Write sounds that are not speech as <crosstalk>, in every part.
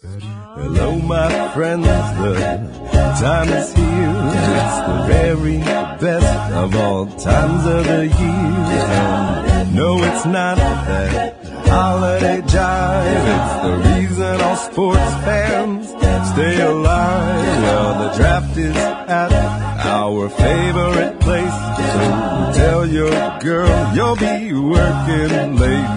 Hello, my friends, the time is here. It's the very best of all times of the year. No, it's not that holiday jive. It's the reason all sports fans stay alive. Well, the draft is at our favorite place. So tell your girl you'll be working late.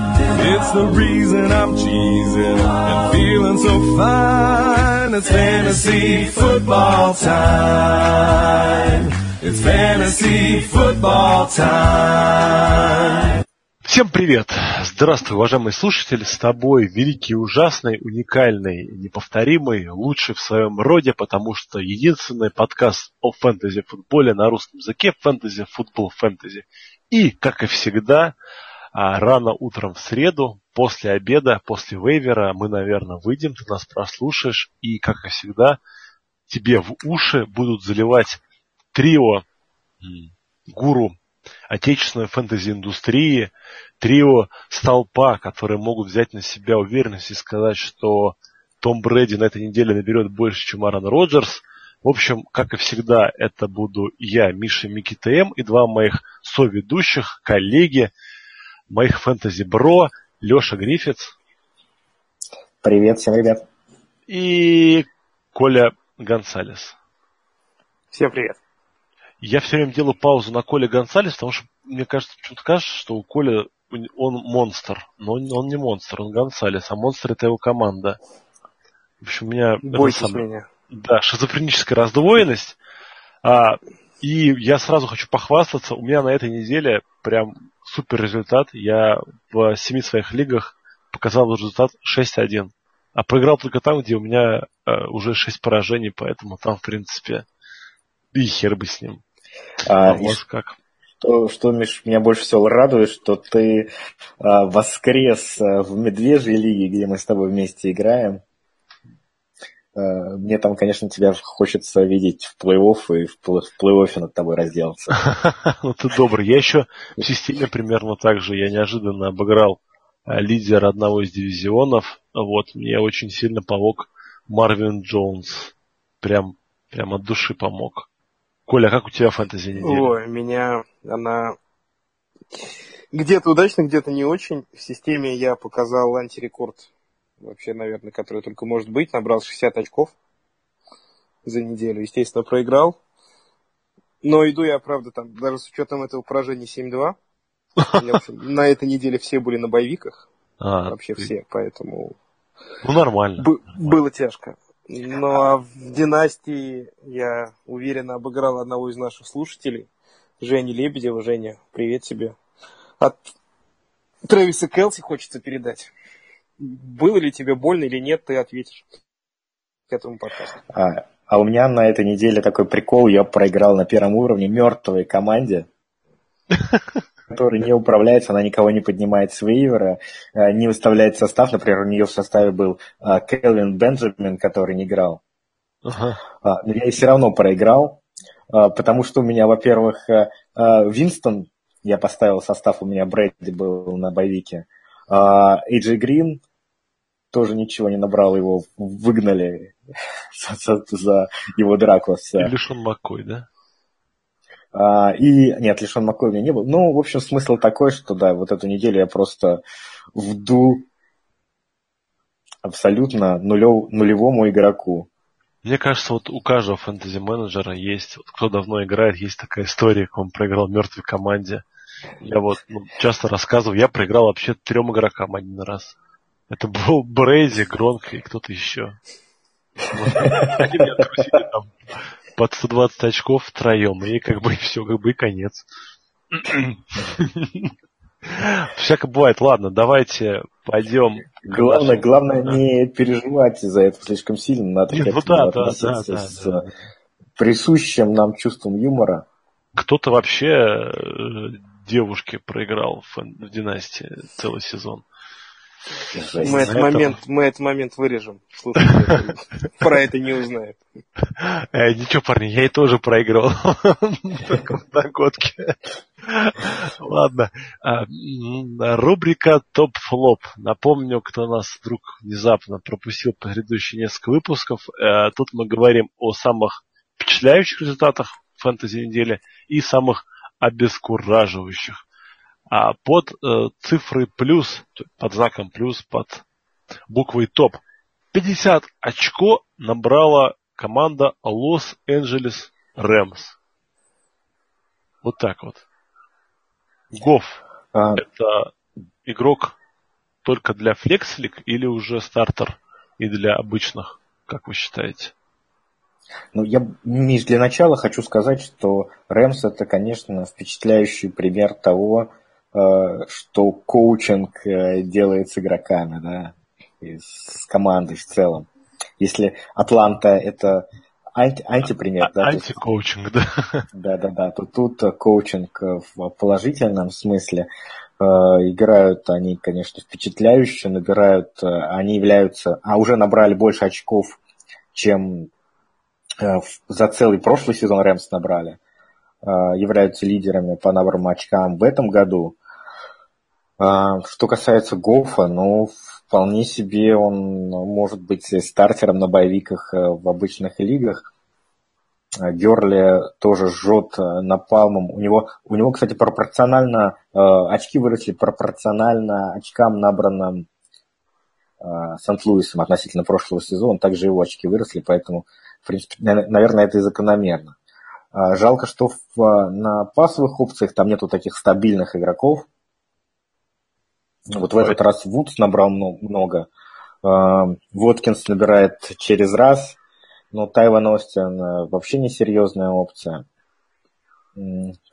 It's the reason I'm cheesing and feeling so fine. It's fantasy football time. It's fantasy football time. Всем привет! Здравствуй, уважаемый слушатель! С тобой великий, ужасный, уникальный, неповторимый, лучший в своем роде, потому что единственный подкаст о фэнтези-футболе на русском языке «Фэнтези Футбол Фэнтези». И, как и всегда, а, рано утром в среду, после обеда, после вейвера, мы, наверное, выйдем, ты нас прослушаешь, и, как и всегда, тебе в уши будут заливать трио гуру отечественной фэнтези-индустрии, трио столпа, которые могут взять на себя уверенность и сказать, что Том Брэди на этой неделе наберет больше, чем Аарон Роджерс. В общем, как и всегда, это буду я, Миша Мики ТМ, и два моих соведущих, коллеги, моих фэнтези-бро, Леша Гриффитс. Привет всем, ребят. И Коля Гонсалес. Всем привет. Я все время делаю паузу на Коле Гонсалес, потому что мне кажется, почему-то кажется, что у Коля он монстр. Но он, он не монстр, он Гонсалес, а монстр это его команда. В общем, у меня... Бойтесь меня. Да, шизофреническая раздвоенность. А, и я сразу хочу похвастаться, у меня на этой неделе прям супер результат. Я в семи своих лигах показал результат 6-1. А проиграл только там, где у меня э, уже 6 поражений, поэтому там, в принципе, и хер бы с ним. А, а вот как. Что, что, Миш, меня больше всего радует, что ты а, воскрес а, в Медвежьей лиге, где мы с тобой вместе играем. А, мне там, конечно, тебя хочется видеть в плей-офф и в, в плей-оффе над тобой разделаться. <laughs> Ну ты добрый. Я еще в системе примерно так же. Я неожиданно обыграл а, лидера одного из дивизионов. Вот, мне очень сильно помог Марвин Джонс. Прям, прям от души помог. Коля, а как у тебя фэнтези неделя? Ой, меня она где-то удачно, где-то не очень. В системе я показал антирекорд, вообще, наверное, который только может быть. Набрал 60 очков за неделю. Естественно, проиграл. Но иду я, правда, там, даже с учетом этого поражения 7-2. на этой неделе все были на боевиках. А, вообще все, поэтому... Ну, нормально. было тяжко. Ну а в династии я уверенно обыграл одного из наших слушателей, Жени Лебедева. Женя, привет тебе. От Трэвиса Келси хочется передать. Было ли тебе больно или нет, ты ответишь к этому подкасту. А, а у меня на этой неделе такой прикол, я проиграл на первом уровне мертвой команде. <laughs> которая не управляется, она никого не поднимает с вейвера, э, не выставляет состав. Например, у нее в составе был э, Келвин Бенджамин, который не играл. Uh-huh. Но я и все равно проиграл, э, потому что у меня, во-первых, Винстон, я поставил состав, у меня Брэдди был на боевике, Эйджи Грин тоже ничего не набрал, его выгнали <laughs> за, за его драку. Или Шон Маккой, да? А, и нет, Лишон Маккой у меня не был. Ну, в общем, смысл такой, что да, вот эту неделю я просто вду абсолютно нулев, нулевому игроку. Мне кажется, вот у каждого фэнтези-менеджера есть, вот кто давно играет, есть такая история, как он проиграл мертвой команде. Я вот ну, часто рассказывал, я проиграл вообще трем игрокам один раз. Это был Брейзи, Гронк и кто-то еще. Они меня там под 120 очков втроем, и как бы <laughs> все, как бы и конец. <clears throat> Всяко бывает. Ладно, давайте пойдем. Главное, главное не переживать за это слишком сильно. Надо Нет, ну да, да, да, да, с да. присущим нам чувством юмора. Кто-то вообще э, девушке проиграл в, в династии целый сезон. Мы этот, момент, мы этот момент вырежем. Слушайте, <laughs> про это не узнают. Э, ничего, парни, я и тоже проиграл. Только в догодке. Ладно. А, рубрика топ-флоп. Напомню, кто нас вдруг внезапно пропустил предыдущие несколько выпусков. Э, тут мы говорим о самых впечатляющих результатах фэнтези недели и самых обескураживающих. А под э, цифрой плюс, под знаком плюс, под буквой топ, 50 очко набрала команда Лос-Анджелес Рэмс. Вот так вот. Гоф, а... это игрок только для флекслик или уже стартер и для обычных, как вы считаете? Ну, я, Миш, для начала хочу сказать, что Рэмс это, конечно, впечатляющий пример того, что коучинг э, делает с игроками, да, и с командой в целом. Если Атланта это анти, антипример, да? Антикоучинг, да. Да, да, да. То тут коучинг в положительном смысле. Э, играют они, конечно, впечатляюще, набирают, они являются, а уже набрали больше очков, чем Э, за целый прошлый сезон Рэмс набрали, э, являются лидерами по наборам очкам в этом году. Э, что касается Гофа, ну, вполне себе он может быть стартером на боевиках в обычных лигах. Герли тоже жжет напалмом. У него, у него, кстати, пропорционально, очки выросли пропорционально очкам, набранным Сент-Луисом относительно прошлого сезона. Также его очки выросли, поэтому в принципе, наверное, это и закономерно. А, жалко, что в, а, на пасовых опциях там нету таких стабильных игроков. Вот в этот раз Вудс набрал много. А, Воткинс набирает через раз. Но Тайван Остин вообще несерьезная опция.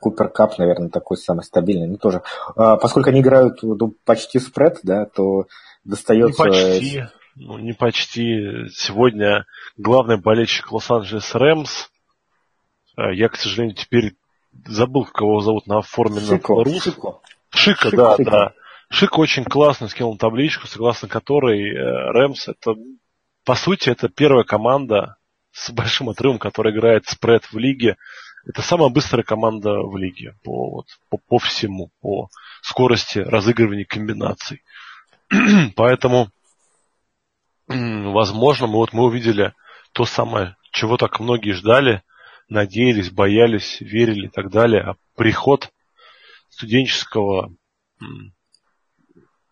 Купер Кап, наверное, такой самый стабильный. Ну, тоже. Поскольку они играют ну, почти спред, да, то достается... Не почти. Ну, не почти. Сегодня главный болельщик Лос-Анджелес Рэмс. А, я, к сожалению, теперь забыл, кого зовут на форме Шико, на Шика, Шика, да, Шика. да. Шик очень классно скинул табличку, согласно которой э, Рэмс это, по сути, это первая команда с большим отрывом, которая играет спред в лиге. Это самая быстрая команда в лиге по, вот, по, по всему, по скорости разыгрывания комбинаций. <clears throat> Поэтому возможно, мы вот мы увидели то самое, чего так многие ждали, надеялись, боялись, верили и так далее, а приход студенческого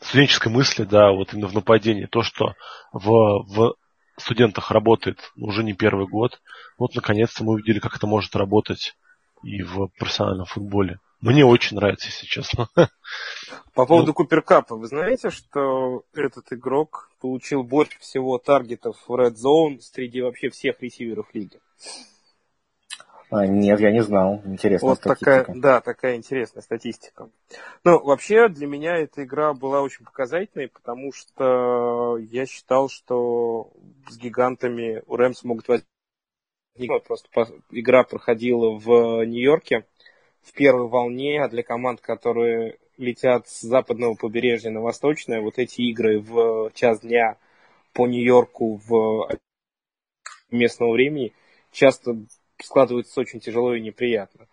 студенческой мысли, да, вот именно в нападении, то, что в, в студентах работает уже не первый год, вот наконец-то мы увидели, как это может работать и в профессиональном футболе. Мне очень нравится, если честно. <laughs> По поводу ну, Куперкапа, вы знаете, что этот игрок получил больше всего таргетов в Red Zone среди вообще всех ресиверов лиги? А, нет, я не знал. Интересная вот статистика. Такая, да, такая интересная статистика. Ну, вообще, для меня эта игра была очень показательной, потому что я считал, что с гигантами у Рэмс могут возникнуть. Просто игра проходила в Нью-Йорке в первой волне, а для команд, которые летят с западного побережья на восточное, вот эти игры в час дня по Нью-Йорку в местного времени часто складываются очень тяжело и неприятно.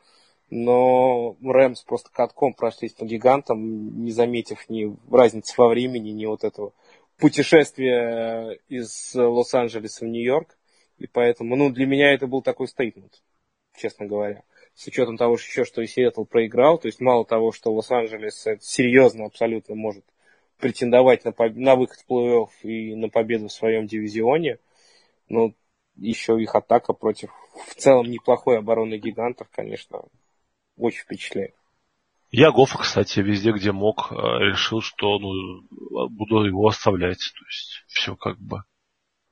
Но Рэмс просто катком прошлись по гигантам, не заметив ни разницы во времени, ни вот этого путешествия из Лос-Анджелеса в Нью-Йорк. И поэтому, ну, для меня это был такой стейтмент, честно говоря с учетом того, что еще что и Сиэтл проиграл, то есть мало того, что Лос-Анджелес серьезно абсолютно может претендовать на, на выход в плей-офф и на победу в своем дивизионе, но еще их атака против в целом неплохой обороны гигантов, конечно, очень впечатляет. Я Гофа, кстати, везде, где мог, э, решил, что ну, буду его оставлять. То есть все как бы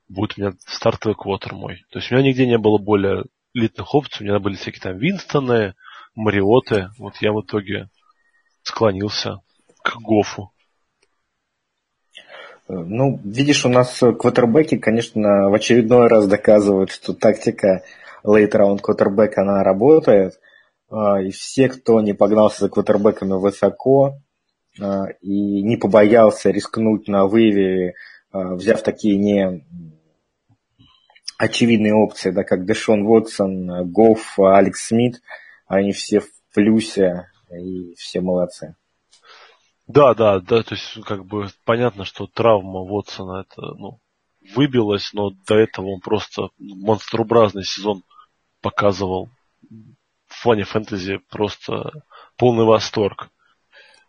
будет у меня стартовый квотер мой. То есть у меня нигде не было более элитных опций. У меня были всякие там Винстоны, Мариоты. Вот я в итоге склонился к Гофу. Ну, видишь, у нас квотербеки, конечно, в очередной раз доказывают, что тактика round квотербека, она работает. А, и все, кто не погнался за квотербеками высоко а, и не побоялся рискнуть на выве, взяв такие не очевидные опции, да, как Дэшон Вотсон, Гофф, Алекс Смит, они все в плюсе, и все молодцы. Да, да, да, то есть как бы понятно, что травма Вотсона это, ну, выбилась, но до этого он просто монстрообразный сезон показывал. В плане фэнтези просто полный восторг.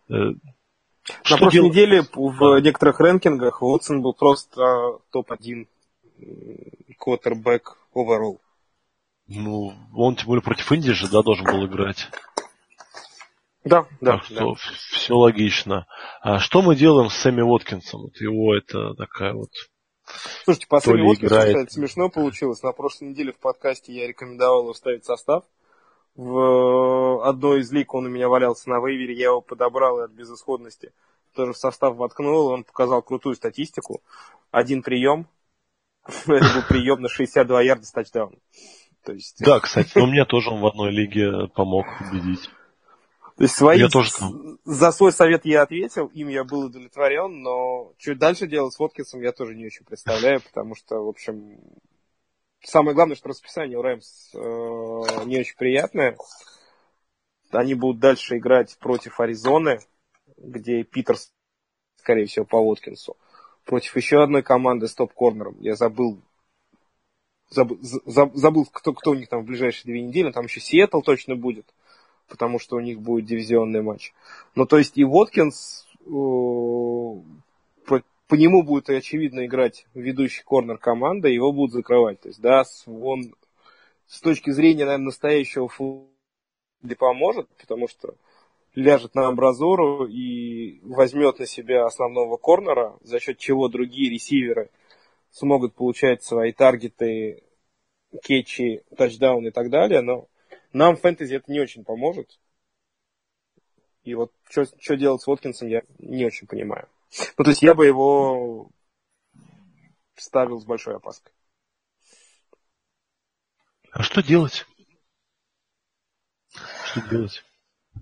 Э, На прошлой дел... неделе в некоторых рэнкингах Уотсон был просто топ-1 квотербек overall. Ну, он тем более против Индии же, да, должен был играть. Да, да. Так что да. все логично. А что мы делаем с Сэмми Уоткинсом? Вот его это такая вот... Слушайте, по Сэмми Уоткинсу, играет... смешно получилось. На прошлой неделе в подкасте я рекомендовал его вставить состав. В одной из лиг он у меня валялся на вейвере, я его подобрал от безысходности. Тоже в состав воткнул, он показал крутую статистику. Один прием, <laughs> это был прием на 62 ярда с. То есть... Да, кстати, но мне тоже он в одной лиге помог победить. То есть свои, я тоже за свой совет я ответил, им я был удовлетворен, но что дальше делать с Воткинсом я тоже не очень представляю, потому что, в общем, самое главное, что расписание у Рэмс э, не очень приятное. Они будут дальше играть против Аризоны, где Питерс, скорее всего, по Воткинсу. Против еще одной команды с топ-корнером. Я забыл, забыл, забыл кто, кто у них там в ближайшие две недели. Там еще Сиэтл точно будет потому что у них будет дивизионный матч. Ну, то есть и Воткинс, э, по, по нему будет очевидно играть ведущий корнер команды, его будут закрывать. То есть, да, он с точки зрения, наверное, настоящего футбола поможет, потому что ляжет на амбразуру и возьмет на себя основного корнера, за счет чего другие ресиверы смогут получать свои таргеты, кетчи, тачдауны и так далее, но нам фэнтези это не очень поможет. И вот что делать с Воткинсом, я не очень понимаю. Ну, то есть я бы его ставил с большой опаской. А что делать? Что делать?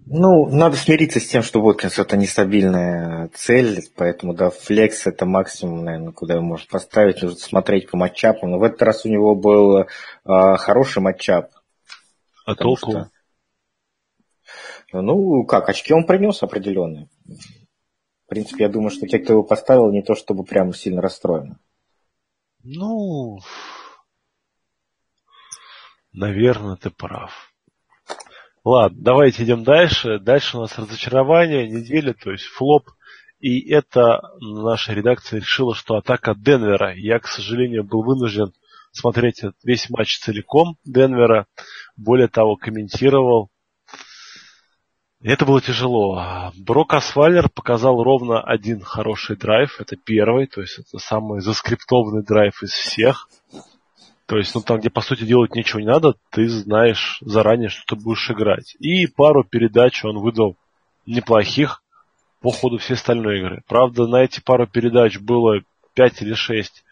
Ну, надо смириться с тем, что Воткинс это нестабильная цель, поэтому, да, флекс это максимум, наверное, куда его можно поставить, нужно смотреть по матчапам. Но в этот раз у него был э, хороший матчап. А толку? Что... Ну, как, очки он принес определенные. В принципе, я думаю, что те, кто его поставил, не то чтобы прям сильно расстроены. Ну, наверное, ты прав. Ладно, давайте идем дальше. Дальше у нас разочарование недели, то есть флоп. И это наша редакция решила, что атака Денвера. Я, к сожалению, был вынужден смотреть весь матч целиком Денвера. Более того, комментировал. Это было тяжело. Брок Асвалер показал ровно один хороший драйв. Это первый, то есть это самый заскриптованный драйв из всех. То есть, ну там, где по сути делать ничего не надо, ты знаешь заранее, что ты будешь играть. И пару передач он выдал неплохих по ходу всей остальной игры. Правда, на эти пару передач было 5 или 6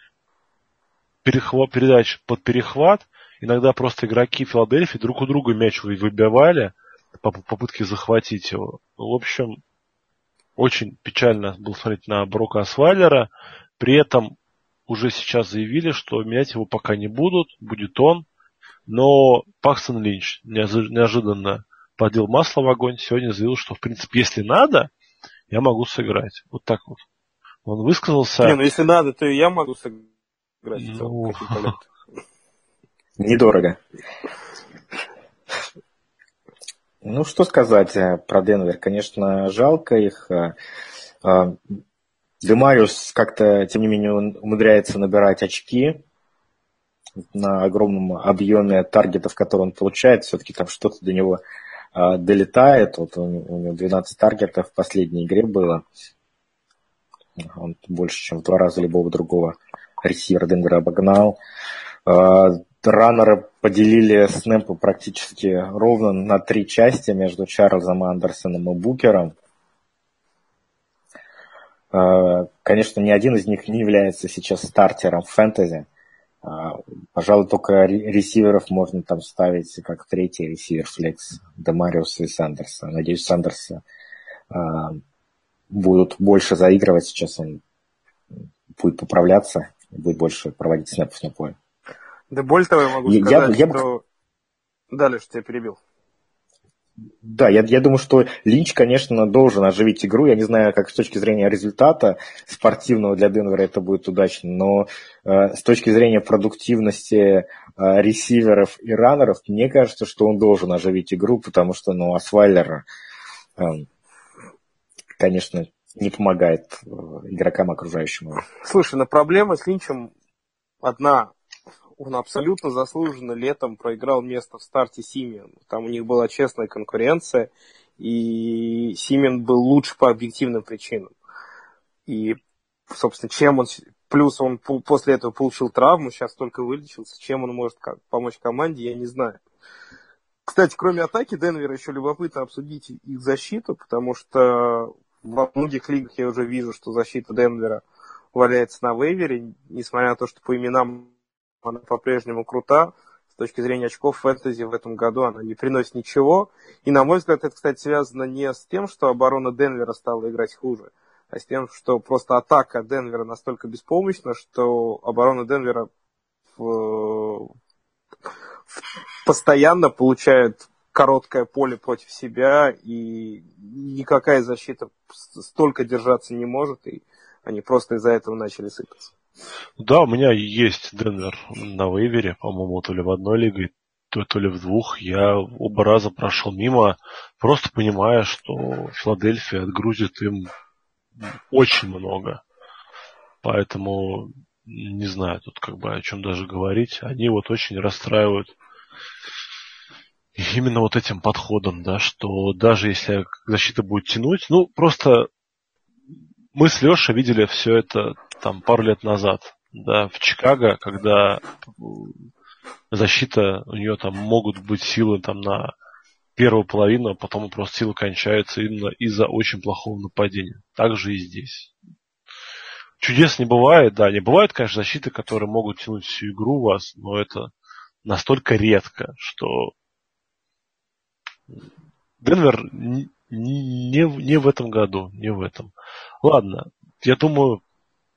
перехват, передач под перехват. Иногда просто игроки Филадельфии друг у друга мяч выбивали по попытке захватить его. В общем, очень печально было смотреть на Брока Асвайлера. При этом уже сейчас заявили, что менять его пока не будут, будет он. Но Пакстон Линч неожиданно подел масло в огонь. Сегодня заявил, что, в принципе, если надо, я могу сыграть. Вот так вот. Он высказался. Не, ну если надо, то и я могу сыграть играть ну... <laughs> Недорого. Ну, что сказать э, про Денвер? Конечно, жалко их. Э, э, Демариус как-то, тем не менее, умудряется набирать очки на огромном объеме таргетов, которые он получает. Все-таки там что-то до него долетает. Вот у него 12 таргетов в последней игре было. Он больше, чем в два раза любого другого ресивер Денвера обогнал. А, раннеры поделили снэпы практически ровно на три части между Чарльзом Андерсоном и Букером. А, конечно, ни один из них не является сейчас стартером фэнтези. А, пожалуй, только ресиверов можно там ставить как третий ресивер флекс Демариуса и Сандерса. Надеюсь, Сандерса будут больше заигрывать. Сейчас он будет поправляться будет больше проводить снэпов на поле. Да более того, я могу сказать, я, я... что... Далее, что тебя перебил. Да, я, я думаю, что Линч, конечно, должен оживить игру. Я не знаю, как с точки зрения результата спортивного для Денвера это будет удачно, но э, с точки зрения продуктивности э, ресиверов и раннеров, мне кажется, что он должен оживить игру, потому что, ну, Асвайлер, э, конечно, не помогает э, игрокам окружающим. Слушай, но проблема с Линчем одна он абсолютно заслуженно летом проиграл место в старте Симен. Там у них была честная конкуренция, и Симен был лучше по объективным причинам. И, собственно, чем он... Плюс он после этого получил травму, сейчас только вылечился. Чем он может помочь команде, я не знаю. Кстати, кроме атаки Денвера еще любопытно обсудить их защиту, потому что во многих лигах я уже вижу, что защита Денвера валяется на вейвере, несмотря на то, что по именам она по-прежнему крута. С точки зрения очков фэнтези в этом году она не приносит ничего. И, на мой взгляд, это, кстати, связано не с тем, что оборона Денвера стала играть хуже, а с тем, что просто атака Денвера настолько беспомощна, что оборона Денвера в... постоянно получает короткое поле против себя, и никакая защита столько держаться не может, и они просто из-за этого начали сыпаться. Да, у меня есть Денвер на вейвере, по-моему, то ли в одной лиге, то, то ли в двух. Я оба раза прошел мимо, просто понимая, что Филадельфия отгрузит им очень много. Поэтому не знаю тут как бы о чем даже говорить. Они вот очень расстраивают именно вот этим подходом, да, что даже если защита будет тянуть, ну просто мы с Лешей видели все это там пару лет назад, да, в Чикаго, когда защита, у нее там могут быть силы там на первую половину, а потом просто силы кончаются именно из-за очень плохого нападения. Так же и здесь. Чудес не бывает, да, не бывает, конечно, защиты, которые могут тянуть всю игру у вас, но это настолько редко, что Денвер не, не, в этом году, не в этом. Ладно, я думаю,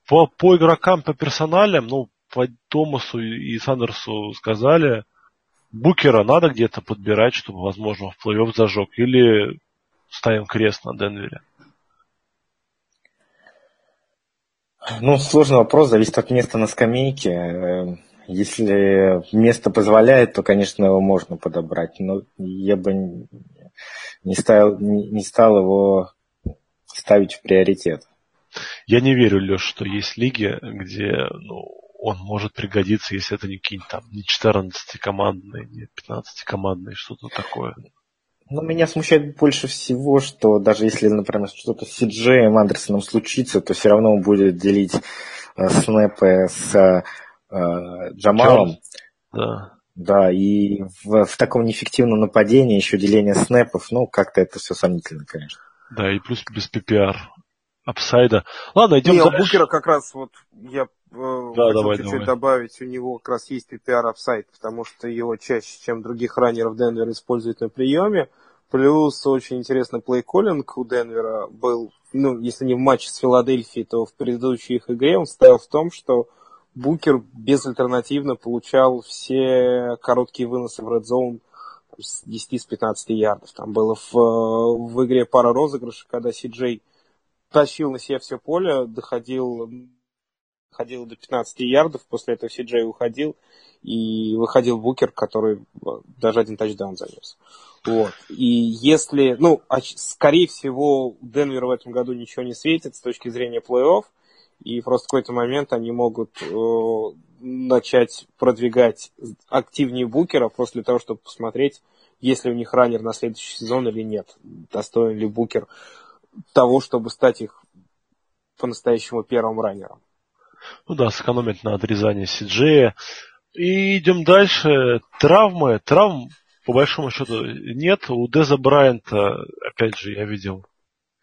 по, по игрокам, по персоналям, ну, по Томасу и Сандерсу сказали, Букера надо где-то подбирать, чтобы, возможно, в плей-офф зажег, или ставим крест на Денвере? Ну, сложный вопрос, зависит от места на скамейке. Если место позволяет, то, конечно, его можно подобрать, но я бы не стал, не стал его ставить в приоритет. Я не верю, Леш, что есть лиги, где ну, он может пригодиться, если это не какие-нибудь там не 14-командные, не 15-командные, что-то такое. Но меня смущает больше всего, что даже если, например, что-то с Сиджеем Андерсоном случится, то все равно он будет делить э, снэпы с Джамалом. Да. Да, и в, в таком неэффективном нападении еще деление снэпов, ну, как-то это все сомнительно, конечно. Да, и плюс без PPR upside а. Ладно, идем дальше. у Букера как раз вот я э, да, хочу давай, чуть-чуть давай. добавить, у него как раз есть PPR upside, потому что его чаще, чем других раннеров Денвер используют на приеме. Плюс очень интересный play-calling у Денвера был, ну, если не в матче с Филадельфией, то в предыдущей их игре он стоял в том, что Букер безальтернативно получал все короткие выносы в Red Zone с 10-15 ярдов. Там было в, в игре пара розыгрышей, когда Си-Джей тащил на себя все поле, доходил, доходил до 15 ярдов, после этого Си-Джей уходил, и выходил Букер, который даже один тачдаун занес. Вот. И если, ну, скорее всего, Денвер в этом году ничего не светит с точки зрения плей-офф, и просто в какой-то момент они могут э, начать продвигать активнее Букера для того, чтобы посмотреть, есть ли у них раннер на следующий сезон или нет. Достоин ли Букер того, чтобы стать их по-настоящему первым раннером. Ну да, сэкономить на отрезании Сиджея. И идем дальше. Травмы. Травм, по большому счету, нет. У Деза Брайанта, опять же, я видел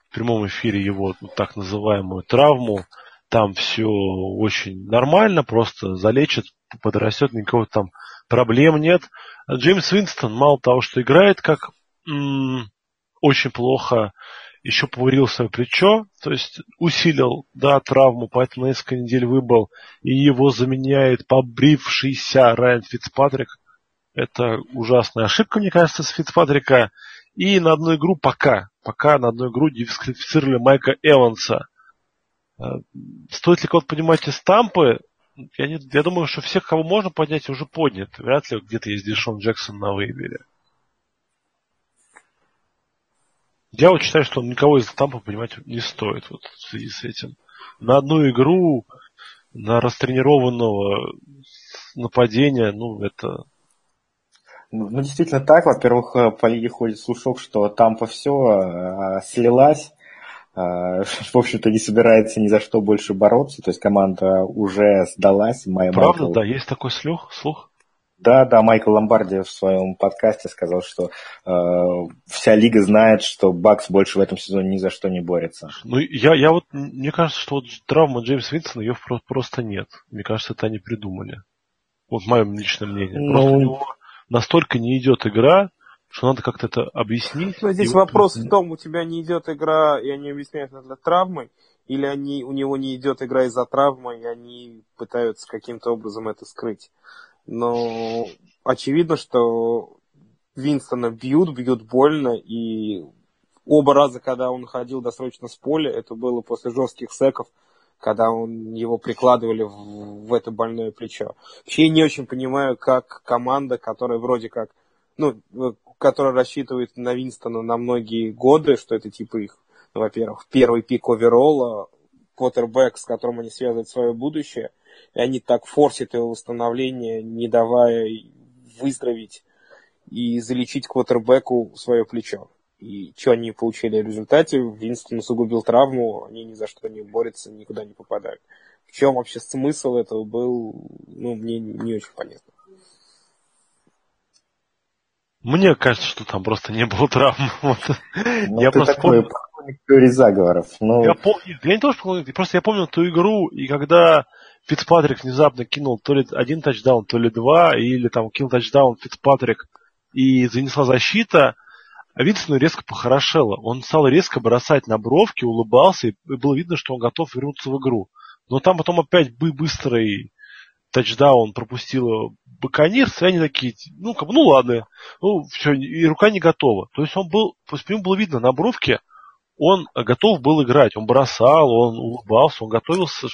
в прямом эфире его так называемую травму. Там все очень нормально, просто залечит, подрастет, никакого там проблем нет. Джеймс Винстон мало того, что играет как м- очень плохо, еще поварил свое плечо, то есть усилил, да, травму, поэтому на несколько недель выбыл, и его заменяет побрившийся Райан Фицпатрик. Это ужасная ошибка, мне кажется, с Фицпатрика. И на одну игру пока, пока на одну игру дисквалифицировали Майка Эванса. Стоит ли кого-то поднимать из Тампы? Я, не, я думаю, что всех, кого можно поднять, уже поднят. Вряд ли где-то есть Дешон Джексон на выборе. Я вот считаю, что никого из Тампа поднимать не стоит вот в связи с этим. На одну игру, на растренированного нападения, ну, это ну, ну, действительно так. Во-первых, э, по лиге ходит слушок, что Тампа все э, слилась. Э, <laughs> в общем-то, не собирается ни за что больше бороться. То есть команда уже сдалась. Моя Правда, Майкл... да, есть такой слух? слух? Да, да, Майкл Ломбарди в своем подкасте сказал, что э, вся лига знает, что Бакс больше в этом сезоне ни за что не борется. Ну, я, я вот, мне кажется, что вот травма Джеймса Винсона, ее просто нет. Мне кажется, это они придумали. Вот мое личное мнение. Ну, просто у него настолько не идет игра, что надо как-то это объяснить. Но здесь вопрос в том, у тебя не идет игра, и они объясняют это травмы, или они, у него не идет игра из-за травмы, и они пытаются каким-то образом это скрыть. Но очевидно, что Винстона бьют, бьют больно, и оба раза, когда он ходил досрочно с поля, это было после жестких секов, когда он, его прикладывали в, в это больное плечо. Вообще я не очень понимаю, как команда, которая вроде как, ну, которая рассчитывает на Винстона на многие годы, что это типа их, ну, во-первых, первый пик оверолла, квотербек, с которым они связывают свое будущее, и они так форсят его восстановление, не давая выздороветь и залечить квотербеку свое плечо. И что они получили в результате? Винстон усугубил травму, они ни за что не борются, никуда не попадают. В чем вообще смысл этого был, ну, мне не очень понятно. Мне кажется, что там просто не было травм. <laughs> Вот. Ну, я просто такой помню... теории заговоров. Но... Я, помню, я не то, что просто я помню ту игру, и когда Фицпатрик внезапно кинул то ли один тачдаун, то ли два, или там кинул тачдаун Фицпатрик, и занесла защита, а Винстону резко похорошело. Он стал резко бросать на бровки, улыбался, и было видно, что он готов вернуться в игру. Но там потом опять бы быстрый тачдаун пропустил Баканирс, и они такие, ну, как, ну ладно, ну, все, и рука не готова. То есть он был, по нему было видно на бровке, он готов был играть, он бросал, он улыбался, он готовился.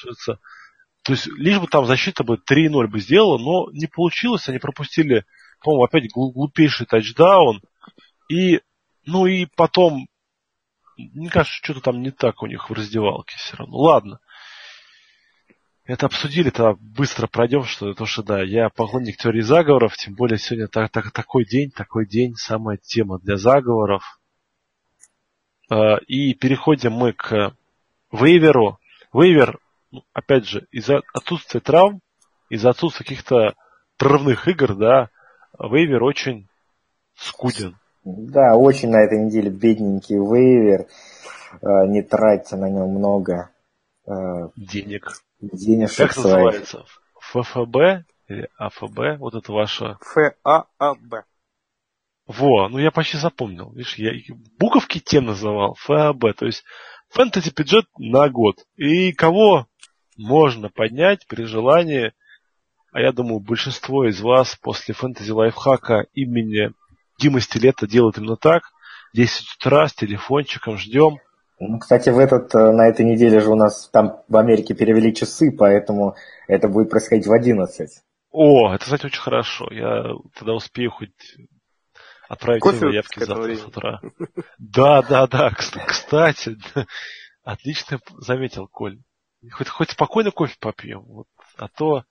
То есть, лишь бы там защита бы 3-0 бы сделала, но не получилось, они пропустили, по-моему, опять глупейший тачдаун. И ну и потом, мне кажется, что-то там не так у них в раздевалке все равно. Ладно. Это обсудили, то быстро пройдем, что то, что да, я поклонник теории заговоров, тем более сегодня так, так, такой день, такой день, самая тема для заговоров. А, и переходим мы к вейверу. Вейвер, ну, опять же, из-за отсутствия травм, из-за отсутствия каких-то прорывных игр, да, вейвер очень скуден. Да, очень на этой неделе бедненький вейвер. Э, не тратьте на нем много э, денег. Денежек как называется? ФФБ или АФБ? Вот это ваше... ФААБ. Во, ну я почти запомнил. Видишь, я буковки тем называл. ФАБ. То есть фэнтези бюджет на год. И кого можно поднять при желании, а я думаю, большинство из вас после фэнтези лайфхака имени Дима Стилета делает именно так. 10 утра с телефончиком ждем. Ну, кстати, в этот, э, на этой неделе же у нас там в Америке перевели часы, поэтому это будет происходить в 11. О, это, кстати, очень хорошо. Я тогда успею хоть отправить Кофе заявки завтра с утра. Да, да, да. Кстати, отлично заметил, Коль. Хоть, хоть спокойно кофе попьем. Вот, а то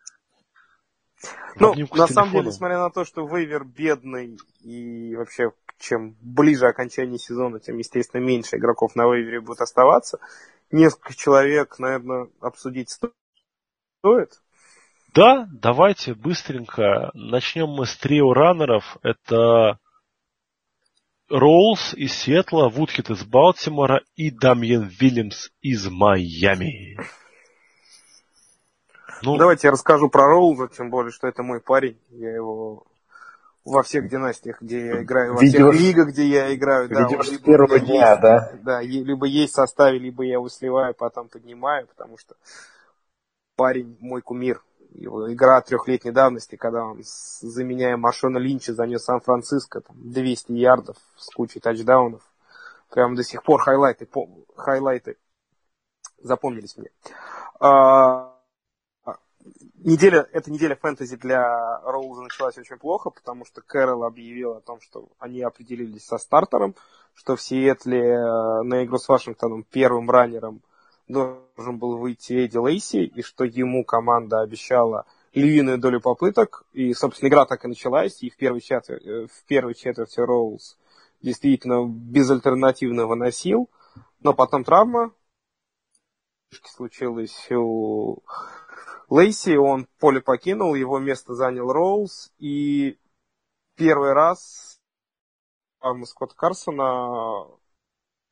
ну, на самом деле, несмотря на то, что вейвер бедный и вообще чем ближе окончание сезона, тем, естественно, меньше игроков на вейвере будет оставаться. Несколько человек, наверное, обсудить стоит. Да, давайте быстренько. Начнем мы с трио раннеров. Это Роулс из Сиэтла, Вудхит из Балтимора и Дамьен Вильямс из Майами. Ну, Давайте я расскажу про Роуза, тем более, что это мой парень. Я его во всех династиях, где я играю, во всех лигах, где я играю. Да, с первого дня, есть, да? Да, либо есть в составе, либо я его сливаю, потом поднимаю, потому что парень мой кумир. его игра трехлетней давности, когда он, заменяя Машона Линча, занес Сан-Франциско, там, 200 ярдов с кучей тачдаунов. Прям до сих пор хайлайты, по, хайлайты запомнились мне. А, неделя, эта неделя фэнтези для Роуза началась очень плохо, потому что Кэрол объявил о том, что они определились со стартером, что в Сиэтле э, на игру с Вашингтоном первым раннером должен был выйти Эдди Лейси, и что ему команда обещала львиную долю попыток, и, собственно, игра так и началась, и в первой четверти, э, в первой четверти Роуз действительно безальтернативно выносил, но потом травма случилась у Лейси, он поле покинул, его место занял Роуз, и первый раз травма Скотта Карсона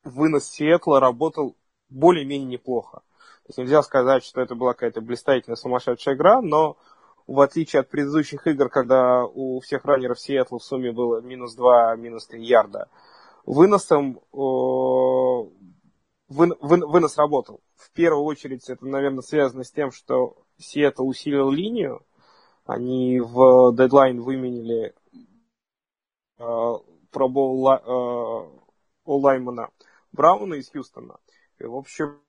вынос Сиэтла работал более-менее неплохо. То есть нельзя сказать, что это была какая-то блистательная сумасшедшая игра, но в отличие от предыдущих игр, когда у всех раннеров Сиэтла в сумме было минус 2, минус 3 ярда, выносом вы, вы, вынос работал. В первую очередь это, наверное, связано с тем, что Сиэтл усилил линию. Они в дедлайн выменили э, пробол э, Лаймана Брауна из Хьюстона. И, в общем,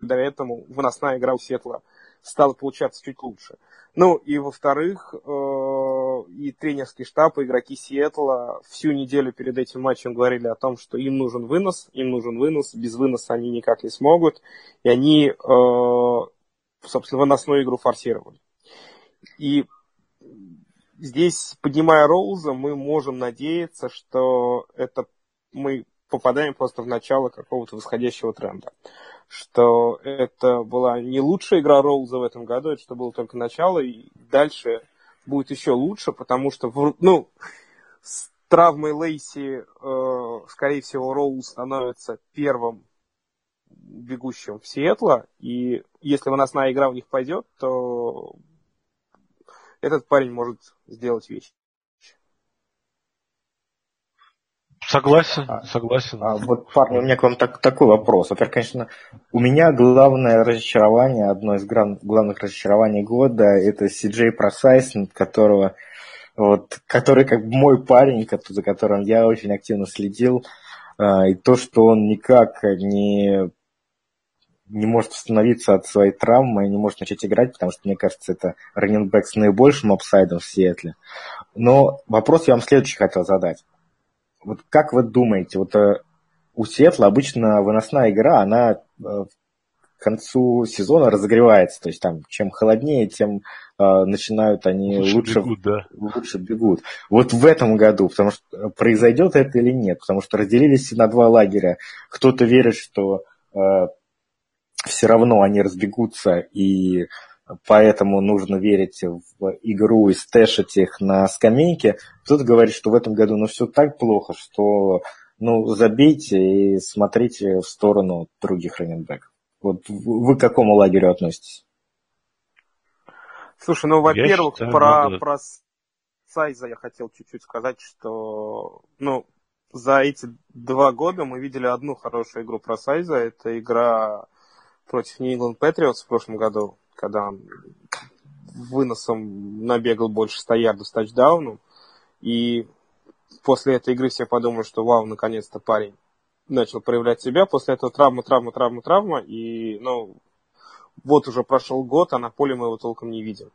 до этому выносная игра у Сетла стала получаться чуть лучше. Ну и во-вторых, э, и тренерский штаб, и игроки Сиэтла всю неделю перед этим матчем говорили о том, что им нужен вынос, им нужен вынос, без выноса они никак не смогут, и они, э, собственно, выносную игру форсировали. И здесь, поднимая Роуза, мы можем надеяться, что это мы попадаем просто в начало какого-то восходящего тренда. Что это была не лучшая игра Роуза в этом году, это что было только начало, и дальше будет еще лучше, потому что, ну, с травмой Лейси, э, скорее всего, Роуз становится первым бегущим в Сиэтла, и если выносная игра у них пойдет, то этот парень может сделать вещь. Согласен, а, согласен. А, вот, парни, у меня к вам так, такой вопрос. Во-первых, конечно, у меня главное разочарование, одно из глав, главных разочарований года, это Си-Джей Просайс, которого, вот, который как мой парень, за которым я очень активно следил, а, и то, что он никак не не может восстановиться от своей травмы и не может начать играть, потому что, мне кажется, это раненбэк с наибольшим апсайдом в Сиэтле. Но вопрос я вам следующий хотел задать вот как вы думаете, вот э, у Сиэтла обычно выносная игра, она э, к концу сезона разогревается, то есть там чем холоднее, тем э, начинают они лучше, лучше, бегут, да. лучше бегут. Вот в этом году, потому что произойдет это или нет, потому что разделились на два лагеря. Кто-то верит, что э, все равно они разбегутся и поэтому нужно верить в игру и стэшить их на скамейке. Кто-то говорит, что в этом году ну все так плохо, что ну забейте и смотрите в сторону других раненбеков. Вот вы к какому лагерю относитесь? Слушай, ну, во-первых, про, да. про Сайза я хотел чуть-чуть сказать, что, ну, за эти два года мы видели одну хорошую игру про Сайза. Это игра против England Patriots в прошлом году когда он выносом набегал больше 100 ярдов с тачдауном. И после этой игры все подумали, что вау, наконец-то парень начал проявлять себя. После этого травма, травма, травма, травма. И, ну, вот уже прошел год, а на поле мы его толком не видим.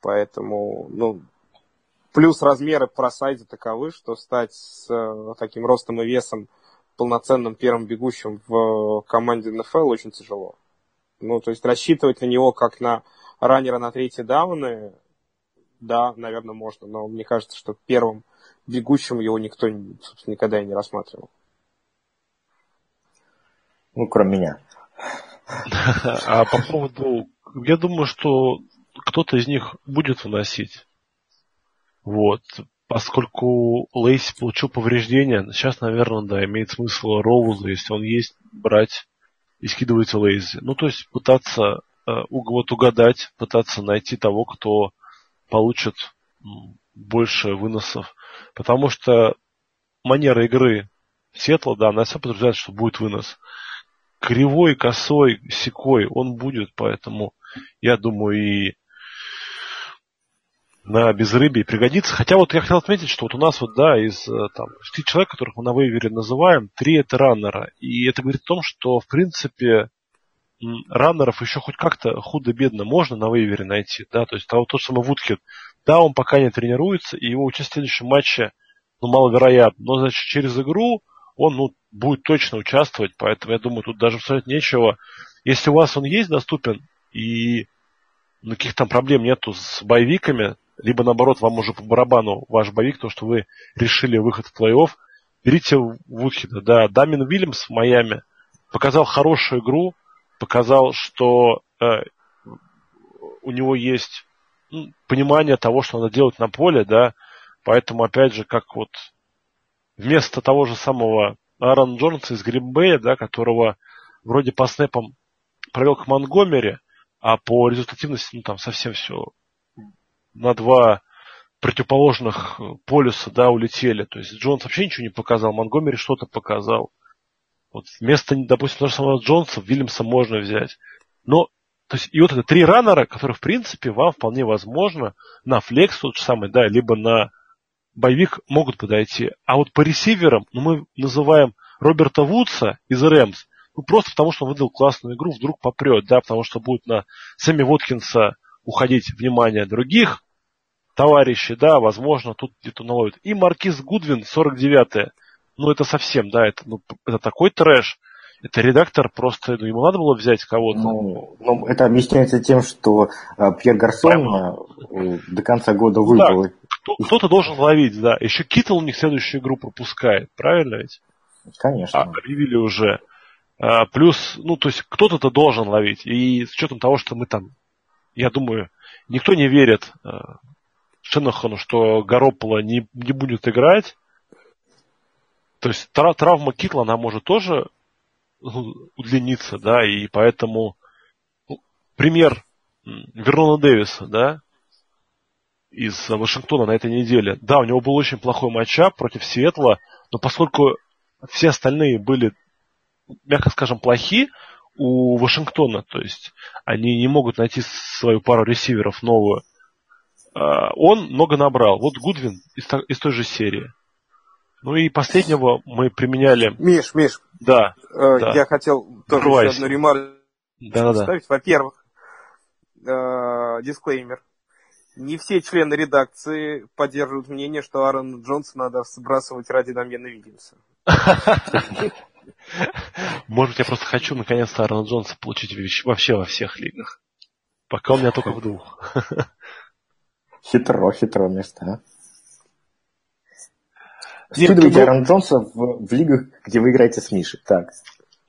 Поэтому, ну, плюс размеры просайда таковы, что стать с э, таким ростом и весом полноценным первым бегущим в команде НФЛ очень тяжело. Ну, то есть рассчитывать на него как на раннера на третьей дауны, да, наверное, можно, но мне кажется, что первым бегущим его никто, собственно, никогда и не рассматривал. Ну, кроме меня. А по поводу... Я думаю, что кто-то из них будет выносить. Вот. Поскольку Лейси получил повреждения, сейчас, наверное, да, имеет смысл Роуза, если он есть, брать и скидывать лейзи. Ну, то есть пытаться э, вот угадать, пытаться найти того, кто получит больше выносов. Потому что манера игры Сетла, да, она все подтверждает, что будет вынос. Кривой, косой, секой он будет, поэтому я думаю, и на безрыбье пригодится. Хотя вот я хотел отметить, что вот у нас вот, да, из э, там, шести человек, которых мы на вейвере называем, три это раннера. И это говорит о том, что, в принципе, раннеров еще хоть как-то худо-бедно можно на вейвере найти, да, то есть того, тот самый Вудкет, да, он пока не тренируется, и его участие в следующем матче, ну, маловероятно, но, значит, через игру он, ну, будет точно участвовать, поэтому я думаю, тут даже сказать нечего. Если у вас он есть доступен, и ну, каких там проблем нету с боевиками, либо наоборот, вам уже по барабану ваш боевик, то, что вы решили выход в плей-офф, берите Вудхеда. Да, Дамин Вильямс в Майами показал хорошую игру, показал, что э, у него есть ну, понимание того, что надо делать на поле, да, поэтому, опять же, как вот вместо того же самого Аарона Джонса из Гринбея, да, которого вроде по снэпам провел к Монгомери, а по результативности, ну, там совсем все на два противоположных полюса, да, улетели. То есть Джонс вообще ничего не показал, Монгомери что-то показал. Вот вместо, допустим, того же самого Джонса, Вильямса можно взять. Но, то есть, и вот это три раннера, которые, в принципе, вам вполне возможно на флекс тот же самый, да, либо на боевик могут подойти. А вот по ресиверам, ну, мы называем Роберта Вудса из Рэмс, ну, просто потому, что он выдал классную игру, вдруг попрет, да, потому что будет на Сэмми Воткинса уходить внимание других товарищей, да, возможно, тут где-то наловит. И Маркиз Гудвин, 49-е. Ну, это совсем, да, это, ну, это такой трэш. Это редактор просто, ну, ему надо было взять кого-то. Ну, ну это объясняется тем, что а, Пьер Гарсон э, до конца года выбыл. Да, кто-то должен ловить, да. Еще Китл у них следующую игру пропускает, правильно ведь? Конечно. А, объявили уже. А, плюс, ну, то есть кто-то-то должен ловить. И с учетом того, что мы там, я думаю, никто не верит а, Шенахану, что Гаропола не, не будет играть. То есть тра- травма Китла, она может тоже удлиниться, да, и поэтому ну, пример Вернона Дэвиса, да, из Вашингтона на этой неделе. Да, у него был очень плохой матчап против Сиэтла, но поскольку все остальные были, мягко скажем, плохи у Вашингтона, то есть они не могут найти свою пару ресиверов новую, а, он много набрал. Вот Гудвин из, из той же серии. Ну и последнего мы применяли... Миш, Миш, да, э, да. я хотел тоже еще одну ремарку да, вставить. Да. Во-первых, э, дисклеймер. Не все члены редакции поддерживают мнение, что Аарон Джонса надо сбрасывать ради Дамьена Вильямса. <laughs> Может, я просто хочу наконец-то Аарона Джонса получить вообще во всех лигах. Пока у меня только в двух. Хитро, хитро место. Скидывайте ну, Аарон Джонса в, в лигах, где вы играете с Мишей. Так.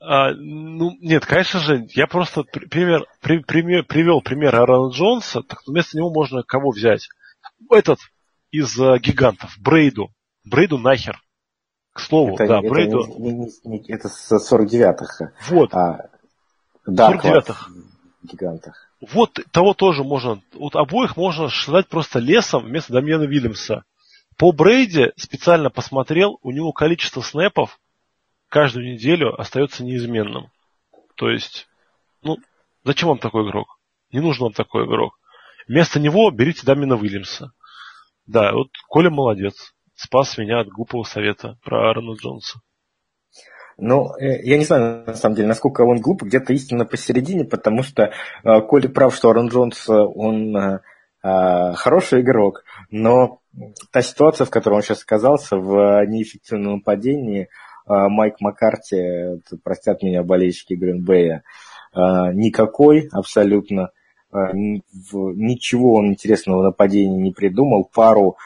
А, ну, нет, конечно же, я просто пример, при, пример, привел пример Аарона Джонса, так вместо него можно кого взять? Этот из uh, гигантов, Брейду. Брейду нахер. К слову, это, да, это Брейду. Не, не, не, это с 49-х. Вот. А, 49-х. Гигантах. Вот того тоже можно, вот обоих можно считать просто лесом вместо Дамьена Вильямса. По Брейди специально посмотрел, у него количество снэпов каждую неделю остается неизменным. То есть, ну, зачем вам такой игрок? Не нужен вам такой игрок. Вместо него берите Дамина Уильямса. Да, вот Коля молодец. Спас меня от глупого совета про Аарона Джонса. Ну, э, я не знаю, на самом деле, насколько он глуп, где-то истинно посередине, потому что э, Коля прав, что Аарон Джонс, он э, э, хороший игрок, но та ситуация, в которой он сейчас оказался, в неэффективном нападении, Майк Маккарти, простят меня болельщики Гринбея, а, никакой абсолютно. Ничего он интересного в нападении не придумал. Пару